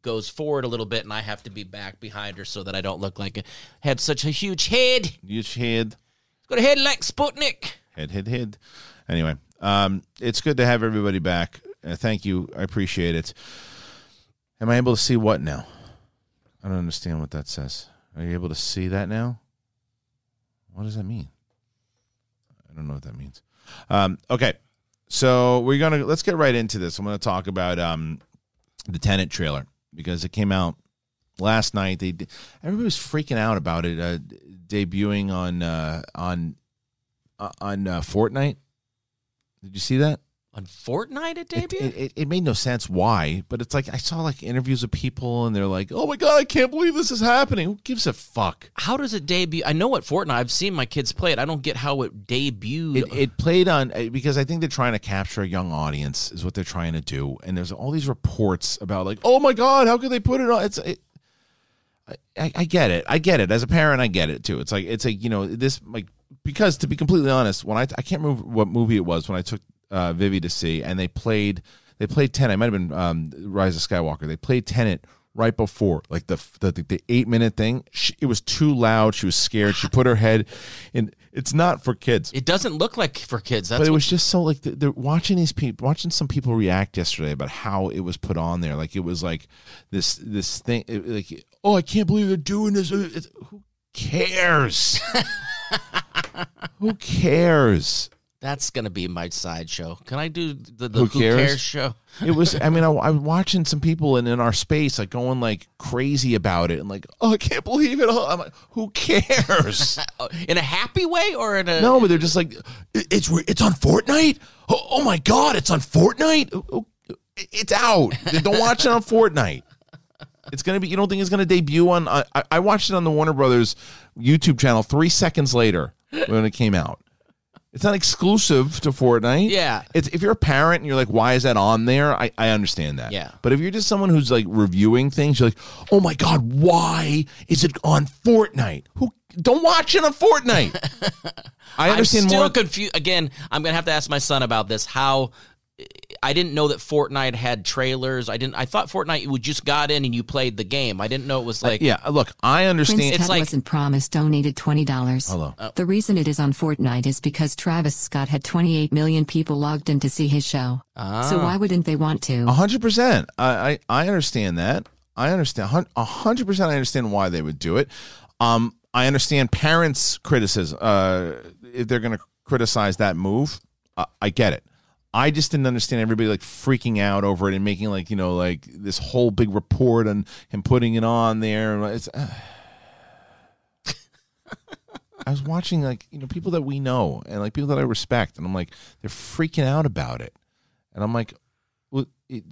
goes forward a little bit and I have to be back behind her so that I don't look like I have such a huge head. Huge head. It's Got a head like Sputnik. Head, head, head. Anyway, um, it's good to have everybody back. Uh, thank you. I appreciate it. Am I able to see what now? I don't understand what that says. Are you able to see that now? What does that mean? I don't know what that means. Um, okay, so we're gonna let's get right into this. I'm gonna talk about um, the Tenet trailer because it came out last night. They everybody was freaking out about it uh, debuting on uh, on uh, on uh, Fortnite. Did you see that? On Fortnite it debuted? it, it, it made no sense why, but it's like I saw like interviews of people and they're like, "Oh my god, I can't believe this is happening." Who gives a fuck? How does it debut? I know what Fortnite. I've seen my kids play it. I don't get how it debuted. It, it played on uh, because I think they're trying to capture a young audience is what they're trying to do, and there's all these reports about like, "Oh my god, how could they put it on?" It's it, I, I I get it, I get it. As a parent, I get it too. It's like it's like you know this like because to be completely honest, when I I can't remember what movie it was when I took uh, Vivi to see, and they played they played Tenet. It might have been um, Rise of Skywalker. They played Tenet right before like the the, the eight minute thing. She, it was too loud. She was scared. She put her head in. It's not for kids. It doesn't look like for kids. That's but it was just so like they're watching these people watching some people react yesterday about how it was put on there like it was like this this thing it- like oh i can't believe they're doing this It's- who cares? Who cares? That's gonna be my sideshow. Can I do the, the Who who, cares? cares? show? It was. I mean, I, I was watching some people in, in our space like going like crazy about it and like, oh, I can't believe it. All. I'm like, who cares? Oh, in a happy way or in a no, but they're just like, it's it's on Fortnite. Oh, oh my god, it's on Fortnite. Oh, oh, It's out. Don't watch it on Fortnite. It's gonna be. You don't think it's gonna debut on? I- I watched it on the Warner Brothers YouTube channel three seconds later when it came out. It's not exclusive to Fortnite. Yeah. It's if you're a parent and you're like, why is that on there? I, I understand that. Yeah. But if you're just someone who's like reviewing things, you're like, oh my God, why is it on Fortnite? Who don't watch it on Fortnite. I understand I'm still more. confused. Again, I'm gonna have to ask my son about this. How I didn't know that Fortnite had trailers. I didn't. I thought Fortnite you just got in and you played the game. I didn't know it was like. yeah, look, I Prince understand. Ted like- wasn't promised donated $20. Hello. The reason it is on Fortnite is because Travis Scott had 28 million people logged in to see his show. Ah. So why wouldn't they want to? A hundred percent. I, I I understand that. I understand a hundred percent. I understand why they would do it. Um, I understand parents' criticism. Uh, if they're going to criticize that move, uh, I get it. I just didn't understand everybody like freaking out over it and making like you know like this whole big report and him putting it on there. It's. Uh, I was watching like you know people that we know and like people that I respect, and I'm like they're freaking out about it, and I'm like, well, it,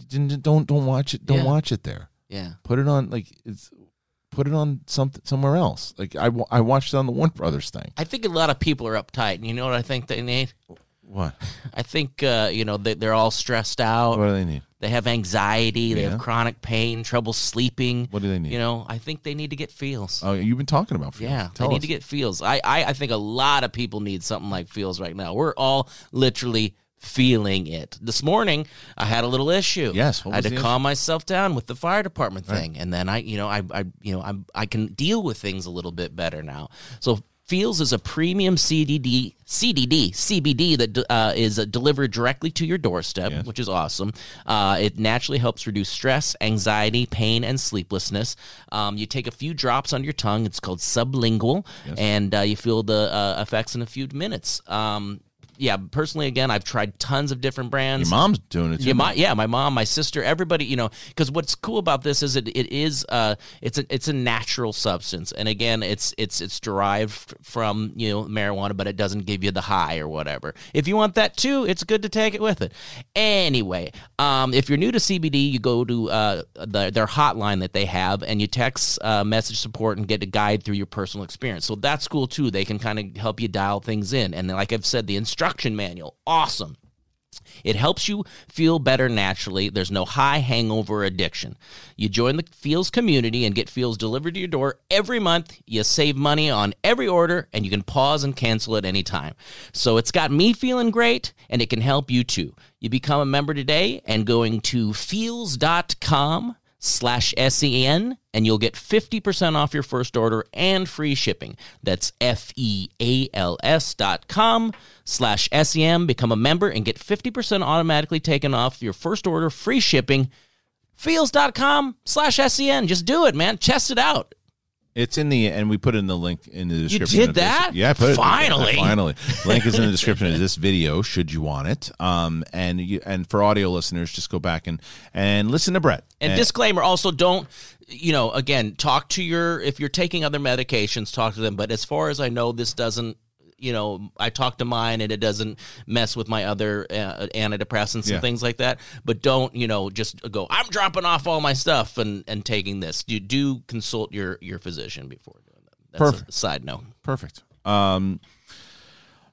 don't don't watch it. Don't Yeah. watch it there. Yeah. Put it on like it's put it on something somewhere else. Like I I watched it on the Warner Brothers thing. I think a lot of people are uptight, and you know what I think they need? What? I think uh, you know they, they're all stressed out. What do they need? They have anxiety. They Yeah. have chronic pain, trouble sleeping. What do they need? You know, I think they need to get Feals. Oh, you've been talking about. Feals. Yeah, Tell they need us. to get Feals. I, I I think a lot of people need something like Feals right now. We're all literally feeling it. This morning, I had a little issue. Yes, what I had to the calm myself down with the fire department thing, and then I, you know, I, I, you know, I'm, I can deal with things a little bit better now. So. Feals is a premium CDD, CDD, CBD that uh, is uh, delivered directly to your doorstep, Yes. which is awesome. Uh, it naturally helps reduce stress, anxiety, pain, and sleeplessness. Um, you take a few drops on your tongue. It's called sublingual, and uh, you feel the uh, effects in a few minutes. Um, yeah, personally, again, I've tried tons of different brands. Your mom's doing it. Too. Yeah, my yeah, my mom, my sister, everybody, you know, because what's cool about this is it, it is uh it's a it's a natural substance, and again, it's it's it's derived from you know marijuana, but it doesn't give you the high or whatever. If you want that too, it's good to take it with it. Anyway, um, if you're new to CBD, you go to uh the, their hotline that they have, and you text uh, message support and get a guide through your personal experience. So that's cool too. They can kind of help you dial things in, and like I've said, the instruction manual, awesome. It helps you feel better naturally. There's no high hangover addiction. You join the Feals community and get Feals delivered to your door every month. You save money on every order and you can pause and cancel at any time. So it's got me feeling great and it can help you too. You become a member today and going to feals.com slash sen and you'll get 50% off your first order and free shipping. That's f-e-a-l-s dot com slash sen become a member and get 50% automatically taken off your first order free shipping. Feals.com slash sen just do it man. Test it out It's in the and we put in the link in the description. You did that? Yeah, I put it. Finally. finally. Link is in the description of this video. Should you want it? Um, and you and for audio listeners, just go back and and listen to Brett. And disclaimer also don't you know again talk to your if you're taking other medications talk to them but as far as I know this doesn't you know I talk to mine and it doesn't mess with my other uh, antidepressants Yeah. and things like that but don't you know just go I'm dropping off all my stuff and and taking this you do consult your your physician before doing that that's Perfect. a side note Perfect. Um,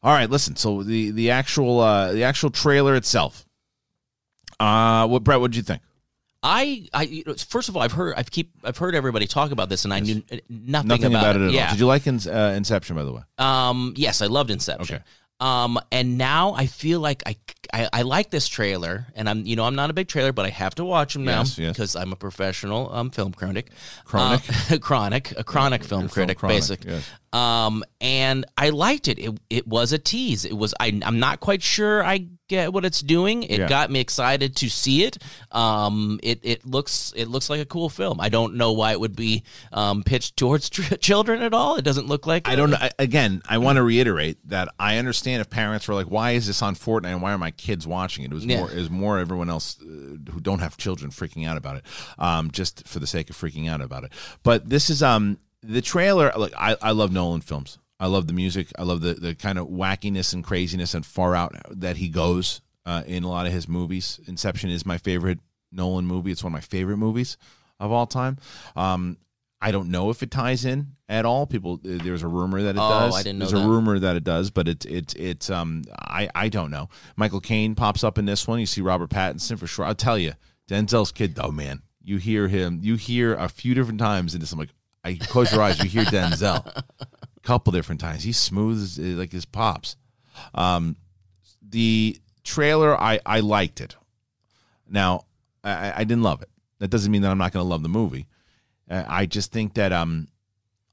all right, listen. So the the actual uh, the actual trailer itself. Uh, what Brett? What did you think? I, I, first of all, I've heard, I've keep, I've heard everybody talk about this, and I knew uh, nothing, Nothing about, it at Yeah, all. Did you like in, uh, Inception? By the way, Um, yes, I loved Inception. Okay. Um, and now I feel like I, I, I like this trailer, and I'm, you know, I'm not a big trailer, but I have to watch them now Yes, yes. because I'm a professional um film critic, Chronic? Uh, chronic, a chronic film You're a film critic, chronic, basic. yes. Um, and I liked it. It it was a tease. It was I I'm not quite sure I get what it's doing. It Yeah. got me excited to see it. Um, it it looks it looks like a cool film. I don't know why it would be um pitched towards tr- children at all. It doesn't look like I don't know. Again, I want to reiterate that I understand if parents were like, "Why is this on Fortnite? and Why are my kids watching it?" It was Yeah. more, was more everyone else uh, who don't have children freaking out about it, um, just for the sake of freaking out about it. But this is um the trailer. Look, I I love Nolan films. I love the music. I love the the kind of wackiness and craziness and far out that he goes uh, in a lot of his movies. Inception is my favorite Nolan movie. It's one of my favorite movies of all time. Um, I don't know if it ties in at all. People, there's a rumor that it Oh, does. I didn't know There's a rumor that it does, but it's it's it's um I I don't know. Michael Caine pops up in this one. You see Robert Pattinson for sure. I'll tell you, Denzel's kid though, man. You hear him. You hear a few different times in this. I'm like, I close your eyes. You hear Denzel. A couple different times. He's smooth as, like his pops. Um, the trailer, I I liked it. Now, I, I didn't love it. That doesn't mean that I'm not going to love the movie. Uh, I just think that um,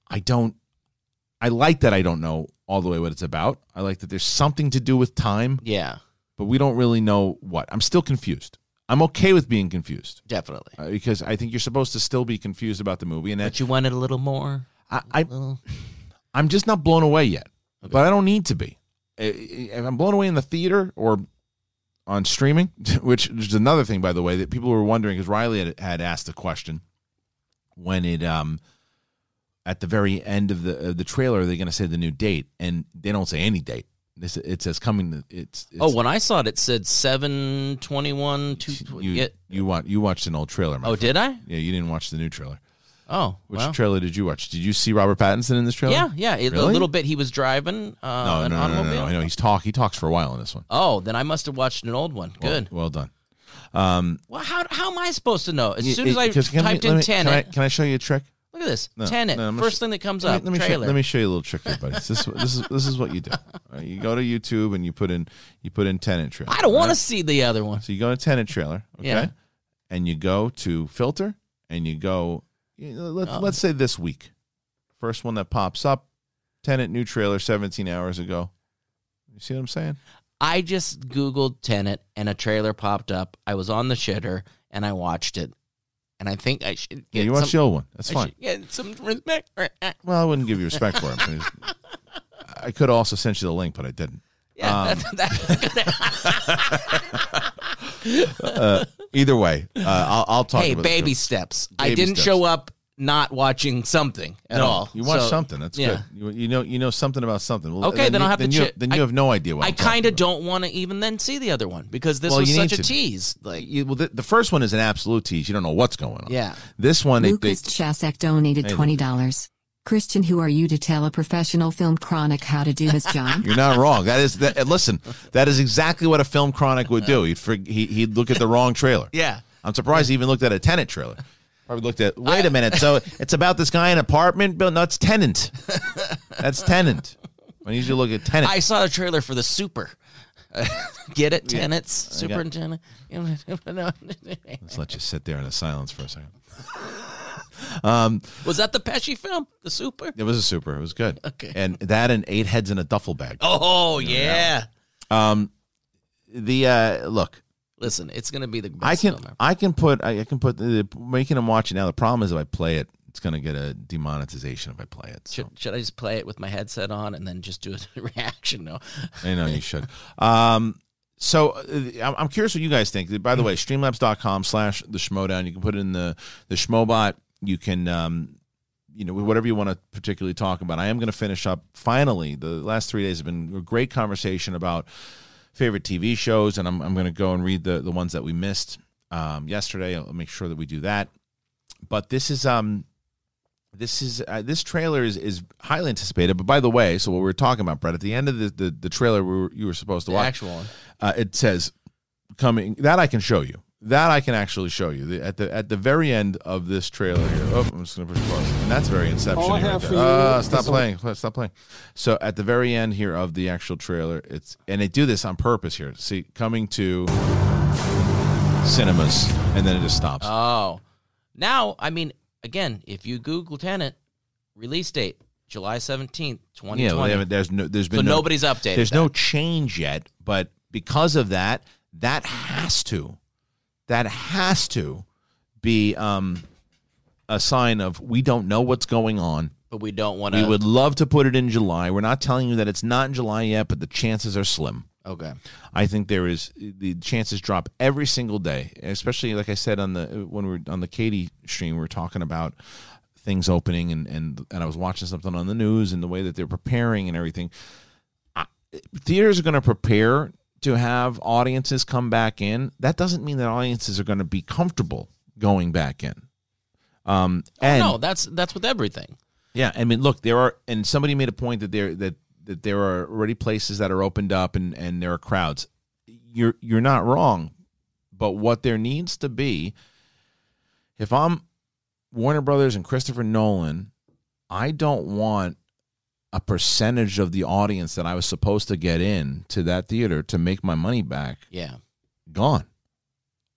I don't. I like that I don't know all the way what it's about. I like that there's something to do with time, Yeah, but we don't really know what. I'm still confused. I'm okay with being confused definitely. uh, because I think you're supposed to still be confused about the movie, and that But you wanted a little more. I, I Well, I'm just not blown away yet, but I don't need to be. If I'm blown away in the theater or on streaming, which is another thing, by the way, that people were wondering because Riley had, had asked the question when it um at the very end of the of the trailer, are they going to say the new date? And they don't say any date. This it says coming. It's, it's oh, when I saw it, it said seven twenty one two. you you watch you watched an old trailer. My Oh, friend. did I? Yeah, you didn't watch the new trailer. Oh, Which well. trailer did you watch? Did you see Robert Pattinson in this trailer? Yeah, yeah. It, A little bit. He was driving uh, No, an no, no, no, automobile. no, no. I know he's talk. He talks for a while in this one. Oh, then I must have watched an old one. Good. Well, done. Um, Well, how, how am I supposed to know? As soon as I typed let in me- can I, can I show you a trick? Look at this. No, Tenet. no, first sh- thing that comes Let me, up. let me show, let me show you a little trick here, buddy. This is this is this is what you do. Right, you go to YouTube and you put in you put in Tenet trailer. I don't want to see the other one. So you go to Tenet trailer, okay, Yeah. and you go to filter, and you go. You know, let's Oh. let's say this week, first one that pops up, Tenet new trailer, seventeen hours ago. You see what I'm saying? I just Googled Tenet and a trailer popped up. I was on the shitter and I watched it. And I think I should Yeah, get you watch some, the old one. That's I fine. should get some respect. Well, I wouldn't give you respect for it. I could also send you the link, but I didn't. Yeah, Um, Uh, either way, uh, I'll, I'll talk. hey, about the baby steps. I Baby didn't steps. show up not watching something at No, all. You watch So, something. That's yeah. good. You, you know you know something about something. Well, Okay, then you, I'll have to then you, check- Then you I- have no idea what I kind of don't want to even then see the other one because this Well, was you such a to. tease. Like, You, well, the, the first one is an absolute tease. You don't know what's going on. yeah. This one, they, they, Lucas Chasek donated $20. Kristian, who are you to tell a professional film chronic how to do his job? you're not wrong. That is that. Listen, that is exactly what a film chronic would do. He'd frig- he, he'd look at the wrong trailer. Yeah. I'm surprised he even looked at a tenant trailer. Probably looked at. Wait a minute. So it's about this guy in an apartment building. No, it's tenant. That's tenant. I need you to look at tenant. I saw the trailer for the super. Get it? Tenets, I superintendent. Let's let you sit there in the silence for a second. Um, was that the Pesci film? The super? It was a super. It was good. Okay. And that and eight heads in a duffel bag. Oh yeah. Um, the uh, look, Listen, it's gonna be the best I can film. I can put I, I can put the, making them watch it now. The problem is if I play it, it's gonna get a demonetization if I play it. So Should, should I just play it with my headset on and then just do a reaction? No. I know you should. Um, so uh, I'm curious what you guys think. By the way, streamlabs.com slash the schmoedown. You can put it in the the schmobot. You can um, you know whatever you want to particularly talk about. I am going to finish up finally. The last three days have been a great conversation about favorite TV shows, and I'm I'm going to go and read the the ones that we missed um, yesterday. I'll make sure that we do that. But this is um this is uh, this trailer is, is highly anticipated. But by the way, so what we were talking about, Brett, at the end of the the, the trailer we were, you were supposed to The watch, actual one. it says coming. That I can show you. That I can actually show you. The, at the at the very end of this trailer here. Oh, I'm just gonna push pause. And that's very Inception. All right have there. for you Uh, stop a- playing. Stop playing. So at the very end here of the actual trailer, it's and they do this on purpose here. See, coming to cinemas, and then it just stops. Oh. Now, I mean, again, if you Google Tenet release date, July seventeenth, twenty twenty. Yeah, well, they twenty. haven't, there's no, there's been so no, nobody's updated. there's that. no change yet, but because of that, that has to, that has to be um, a sign of we don't know what's going on. but we don't want to. We would love to put it in July. We're not telling you that it's not in July yet, but the chances are slim. Okay. I think there is the chances drop every single day, especially like I said on the when we were on the Katee stream, we were talking about things opening and and and I was watching something on the news and the way that they're preparing and everything. I, theaters are going to prepare to have audiences come back in. That doesn't mean that audiences are going to be comfortable going back in. Um, and no, that's that's with everything. yeah, I mean, look, there are, and somebody made a point that there that that there are already places that are opened up and and there are crowds. You're you're not wrong, but what there needs to be, if I'm Warner Brothers and Christopher Nolan, I don't want a percentage of the audience that I was supposed to get in to that theater to make my money back Yeah. gone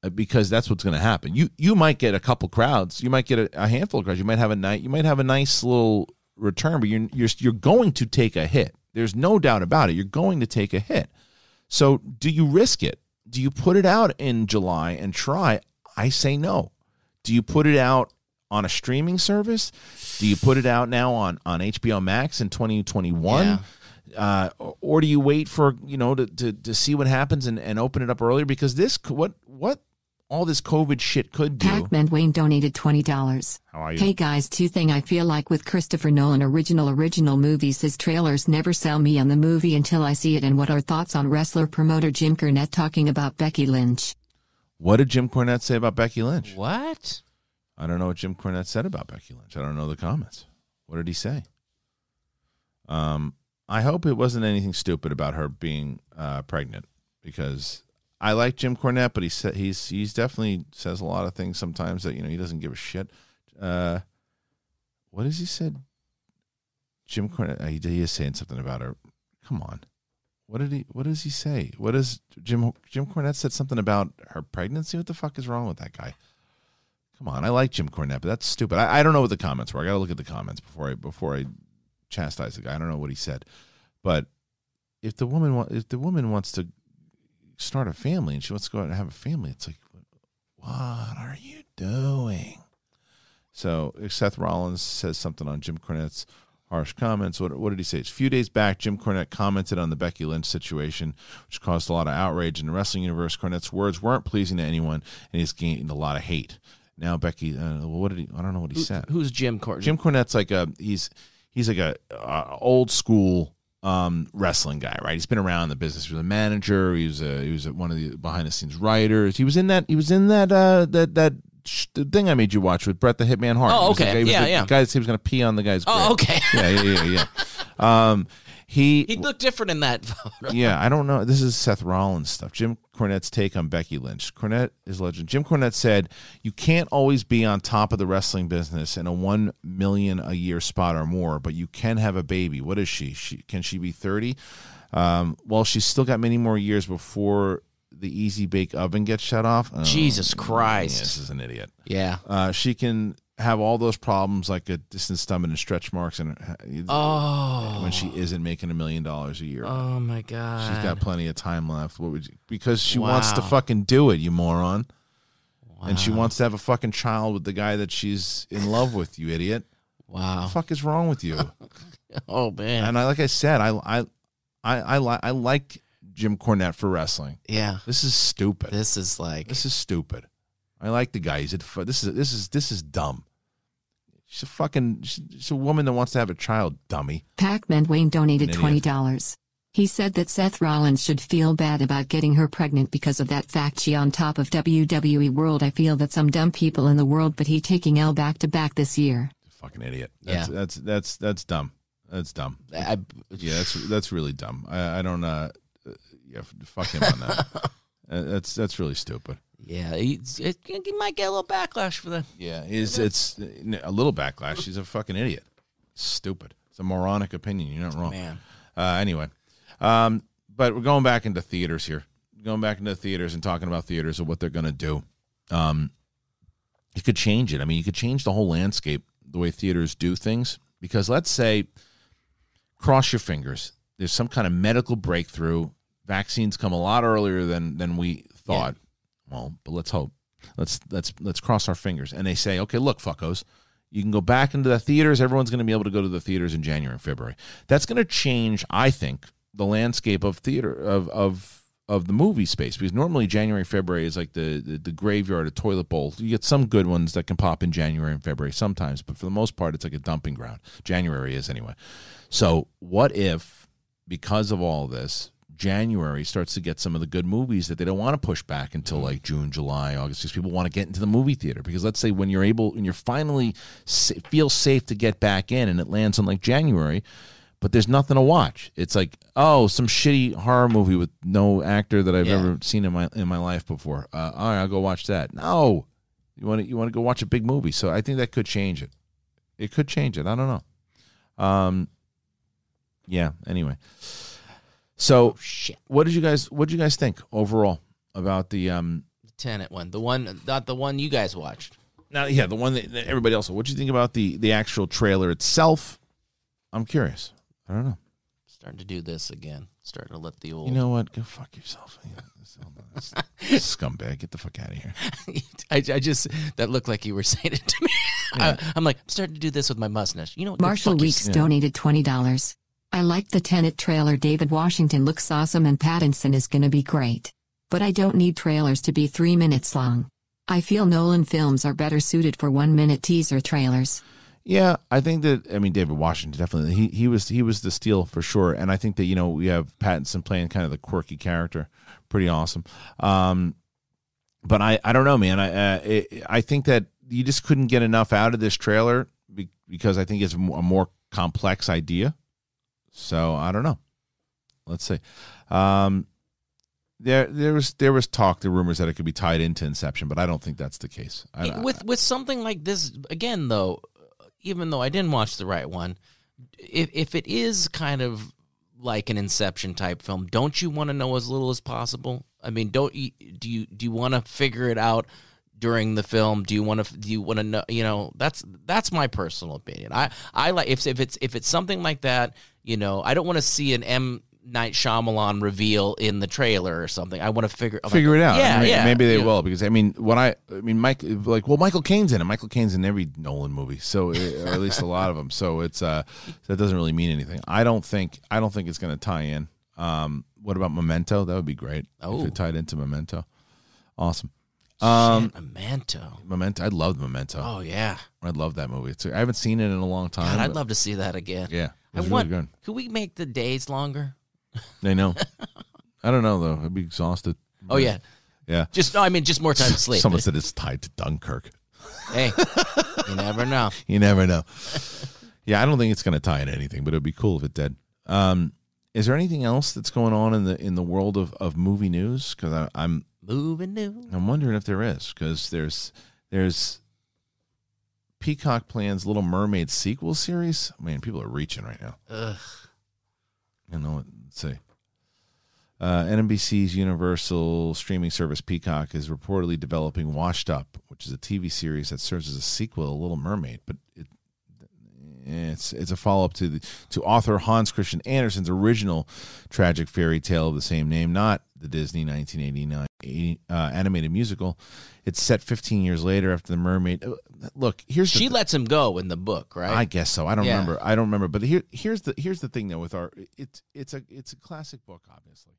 Uh, because that's what's going to happen. You you might get a couple crowds, you might get a, a handful of crowds, you might have a night, you might have a nice little return, but you're you're you're going to take a hit. There's no doubt about it. You're going to take a hit. So do you risk it? Do you put it out in July and try? I say no. Do you put it out on a streaming service? Do you put it out now on on HBO Max in 2021? Yeah. uh, or- or do you wait for you know to, to, to see what happens and, and open it up earlier because this what what all this COVID shit could do. Pac-Man Wayne donated $20. How are you? Hey guys, two thing I feel like with Christopher Nolan original original movies his trailers never sell me on the movie until I see it and what are thoughts on wrestler promoter Jim Cornette talking about Becky Lynch? What did Jim Cornette say about Becky Lynch? What? I don't know what Jim Cornette said about Becky Lynch. I don't know the comments. What did he say? Um, I hope it wasn't anything stupid about her being uh, pregnant because I like Jim Cornette, but he said he's he's definitely says a lot of things sometimes that you know he doesn't give a shit. Uh, what has he said? Jim Cornette, uh, he, he is saying something about her. Come on, what did he? What does he say? What does Jim Jim Cornette said something about her pregnancy? What the fuck is wrong with that guy? Come on, I like Jim Cornette, but that's stupid. I, I don't know what the comments were. I got to look at the comments before I before I chastise the guy. I don't know what he said, but if the woman wa- if the woman wants to start a family and she wants to go out and have a family, it's like, what are you doing? So Seth Rollins says something on Jim Cornette's harsh comments. What, what did he say? A few days back, Jim Cornette commented on the Becky Lynch situation, which caused a lot of outrage in the wrestling universe. Cornette's words weren't pleasing to anyone, and he's gained a lot of hate. Now Becky, uh, well, what did he? I don't know what he said. Who's Jim Cor- Jim Cornette's like a he's he's like a uh, old school um, wrestling guy, right? He's been around the business. He was a manager. He was a he was a, one of the behind the scenes writers. He was in that he was in that uh, that that sh- the thing I made you watch with Bret the Hitman Hart. Oh, the okay. guy- he was Yeah, the guy that he was going to pee on the guy's. Oh, grave. okay. Yeah, yeah, yeah, yeah. Um, he He looked different in that photo. yeah, I don't know. This is Seth Rollins stuff. Jim Cornette's take on Becky Lynch. Cornette is legend. Jim Cornette said, "You can't always be on top of the wrestling business in a one million a year spot or more, but you can have a baby. What is she? She can she be thirty? Um, well, she's still got many more years before the easy bake oven gets shut off. Oh, Jesus Christ. This is an idiot. Yeah. Uh, she can have all those problems like a distant stomach and stretch marks, and uh, Oh. when she isn't making a million dollars a year. Oh my God. She's got plenty of time left. What would you? Because she wants to fucking do it, you moron. And she wants to have a fucking child with the guy that she's in love with. You idiot. wow What Wow. the fuck is wrong with you? Oh man. and I, like I said, I, I, I, I, li- I like Jim Cornette for wrestling. yeah. This is stupid. This, This is like. This is stupid. I like the guy. He's a, this is this is this is dumb. She's a fucking. She's a woman that wants to have a child. Dummy. Pac-Man Wayne donated $20. He said that Seth Rollins should feel bad about getting her pregnant because of that fact she on top of WWE World I feel that some dumb people in the world but he taking L back to back this year. Fucking idiot. That's, Yeah. That's that's that's dumb. That's dumb. I, Yeah, that's that's really dumb. I, I don't uh, uh, yeah, fuck him on that. Uh, that's that's really stupid. Yeah. It's, it, he might get a little backlash for that. Yeah, it's it's a little backlash. He's a fucking idiot. Stupid. It's a moronic opinion. You're not wrong. Man. Uh, anyway, um, but we're going back into theaters here. Going back into theaters and talking about theaters and what they're going to do. Um, you could change it. I mean, you could change the whole landscape, the way theaters do things. because let's say, cross your fingers, there's some kind of medical breakthrough. Vaccines come a lot earlier than than we thought. Well, but let's hope. Let's let's let's cross our fingers. And they say, okay, look, fuckos, you can go back into the theaters. Everyone's going to be able to go to the theaters in January and February. That's going to change, I think, the landscape of theater of of of the movie space because normally January February is like the, the the graveyard, a toilet bowl. You get some good ones that can pop in January and February sometimes, but for the most part, it's like a dumping ground. January is anyway. So what if because of all this? January starts to get some of the good movies that they don't want to push back until like June, July, August because people want to get into the movie theater. Because let's say when you're able, when you're finally sa- feel safe to get back in, and it lands on like January, but there's nothing to watch. It's like oh, some shitty horror movie with no actor that I've Yeah. ever seen in my in my life before. Uh, all right, I'll go watch that. No, you want to you want to go watch a big movie. So I think that could change it. It could change it. I don't know. Um, yeah. Anyway, so Oh shit. what did you guys what did you guys think overall about the um The Tenet one, the one, not the one you guys watched. now yeah the one that, that everybody else what did you think about the the actual trailer itself i'm curious i don't know Starting to do this again. Starting to let the old. you know what go fuck yourself scumbag get the fuck out of here I, I just that looked like you were saying it to me. I, am like, I'm starting to do this with my mustache. You know Marshall Weeks yeah. donated $20. I like the Tenet trailer. David Washington looks awesome and Pattinson is gonna be great. But I don't need trailers to be three minutes long. I feel Nolan films are better suited for one minute teaser trailers. Yeah, I think that I mean David Washington definitely he he was he was the steal for sure, and I think that you know we have Pattinson playing kind of the quirky character, pretty awesome. Um, but I I don't know, man. I uh, it, I think that you just couldn't get enough out of this trailer be, because I think it's a more complex idea. So I don't know. Let's see. Um, there there was there was talk, the rumors that it could be tied into Inception, but I don't think that's the case. I, It- with with something like this again though even though i didn't watch the right one if if it is kind of like an inception type film don't you want to know as little as possible i mean don't you do you do you want to figure it out during the film do you want to do you want to know you know that's that's my personal opinion i i like if if it's if it's something like that you know i don't want to see an m night Shyamalan reveal in the trailer or something i want to figure figure it out. yeah I mean, yeah Maybe they yeah. will because I mean, when I, I mean, Mike, like, well, Michael Caine's in it. Michael Caine's in every Nolan movie, so uh, or at least a lot of them. So it's uh, that doesn't really mean anything. I don't think, I don't think it's going to tie in. Um, what about Memento? That would be great Oh. if it tied into Memento. Awesome. Shit, Um, memento Memento. I loved Memento. oh yeah I love that movie. It's, I haven't seen it in a long time. God, I'd but- love to see that again. Yeah, I it's want. really good. Could we make the days longer? I know. I don't know though. I'd be exhausted. Oh yeah, Yeah. just no. I mean, just more time to sleep. Someone said it's tied to Dunkirk. hey, you never know. You never know. yeah, I don't think it's going to tie into anything, but it would be cool if it did. Um, is there anything else that's going on in the in the world of, of movie news? Because I'm Moving new. I'm wondering if there is because there's there's Peacock plans Little Mermaid sequel series. Man, people are reaching right now. Ugh. I know. Let's see. Uh, NBC's Universal streaming service Peacock is reportedly developing Washed Up, which is a TV series that serves as a sequel to Little Mermaid, but it, it's it's a follow up to the to author Hans Christian Andersen's original tragic fairy tale of the same name, not the Disney 1989 uh, animated musical. It's set 15 years later after the Mermaid. uh, Look, here's She lets him go in the book, right? I guess so. I don't Yeah. remember. I don't remember. But here, here's the here's the thing though. With our, it's it's a it's a classic book, obviously.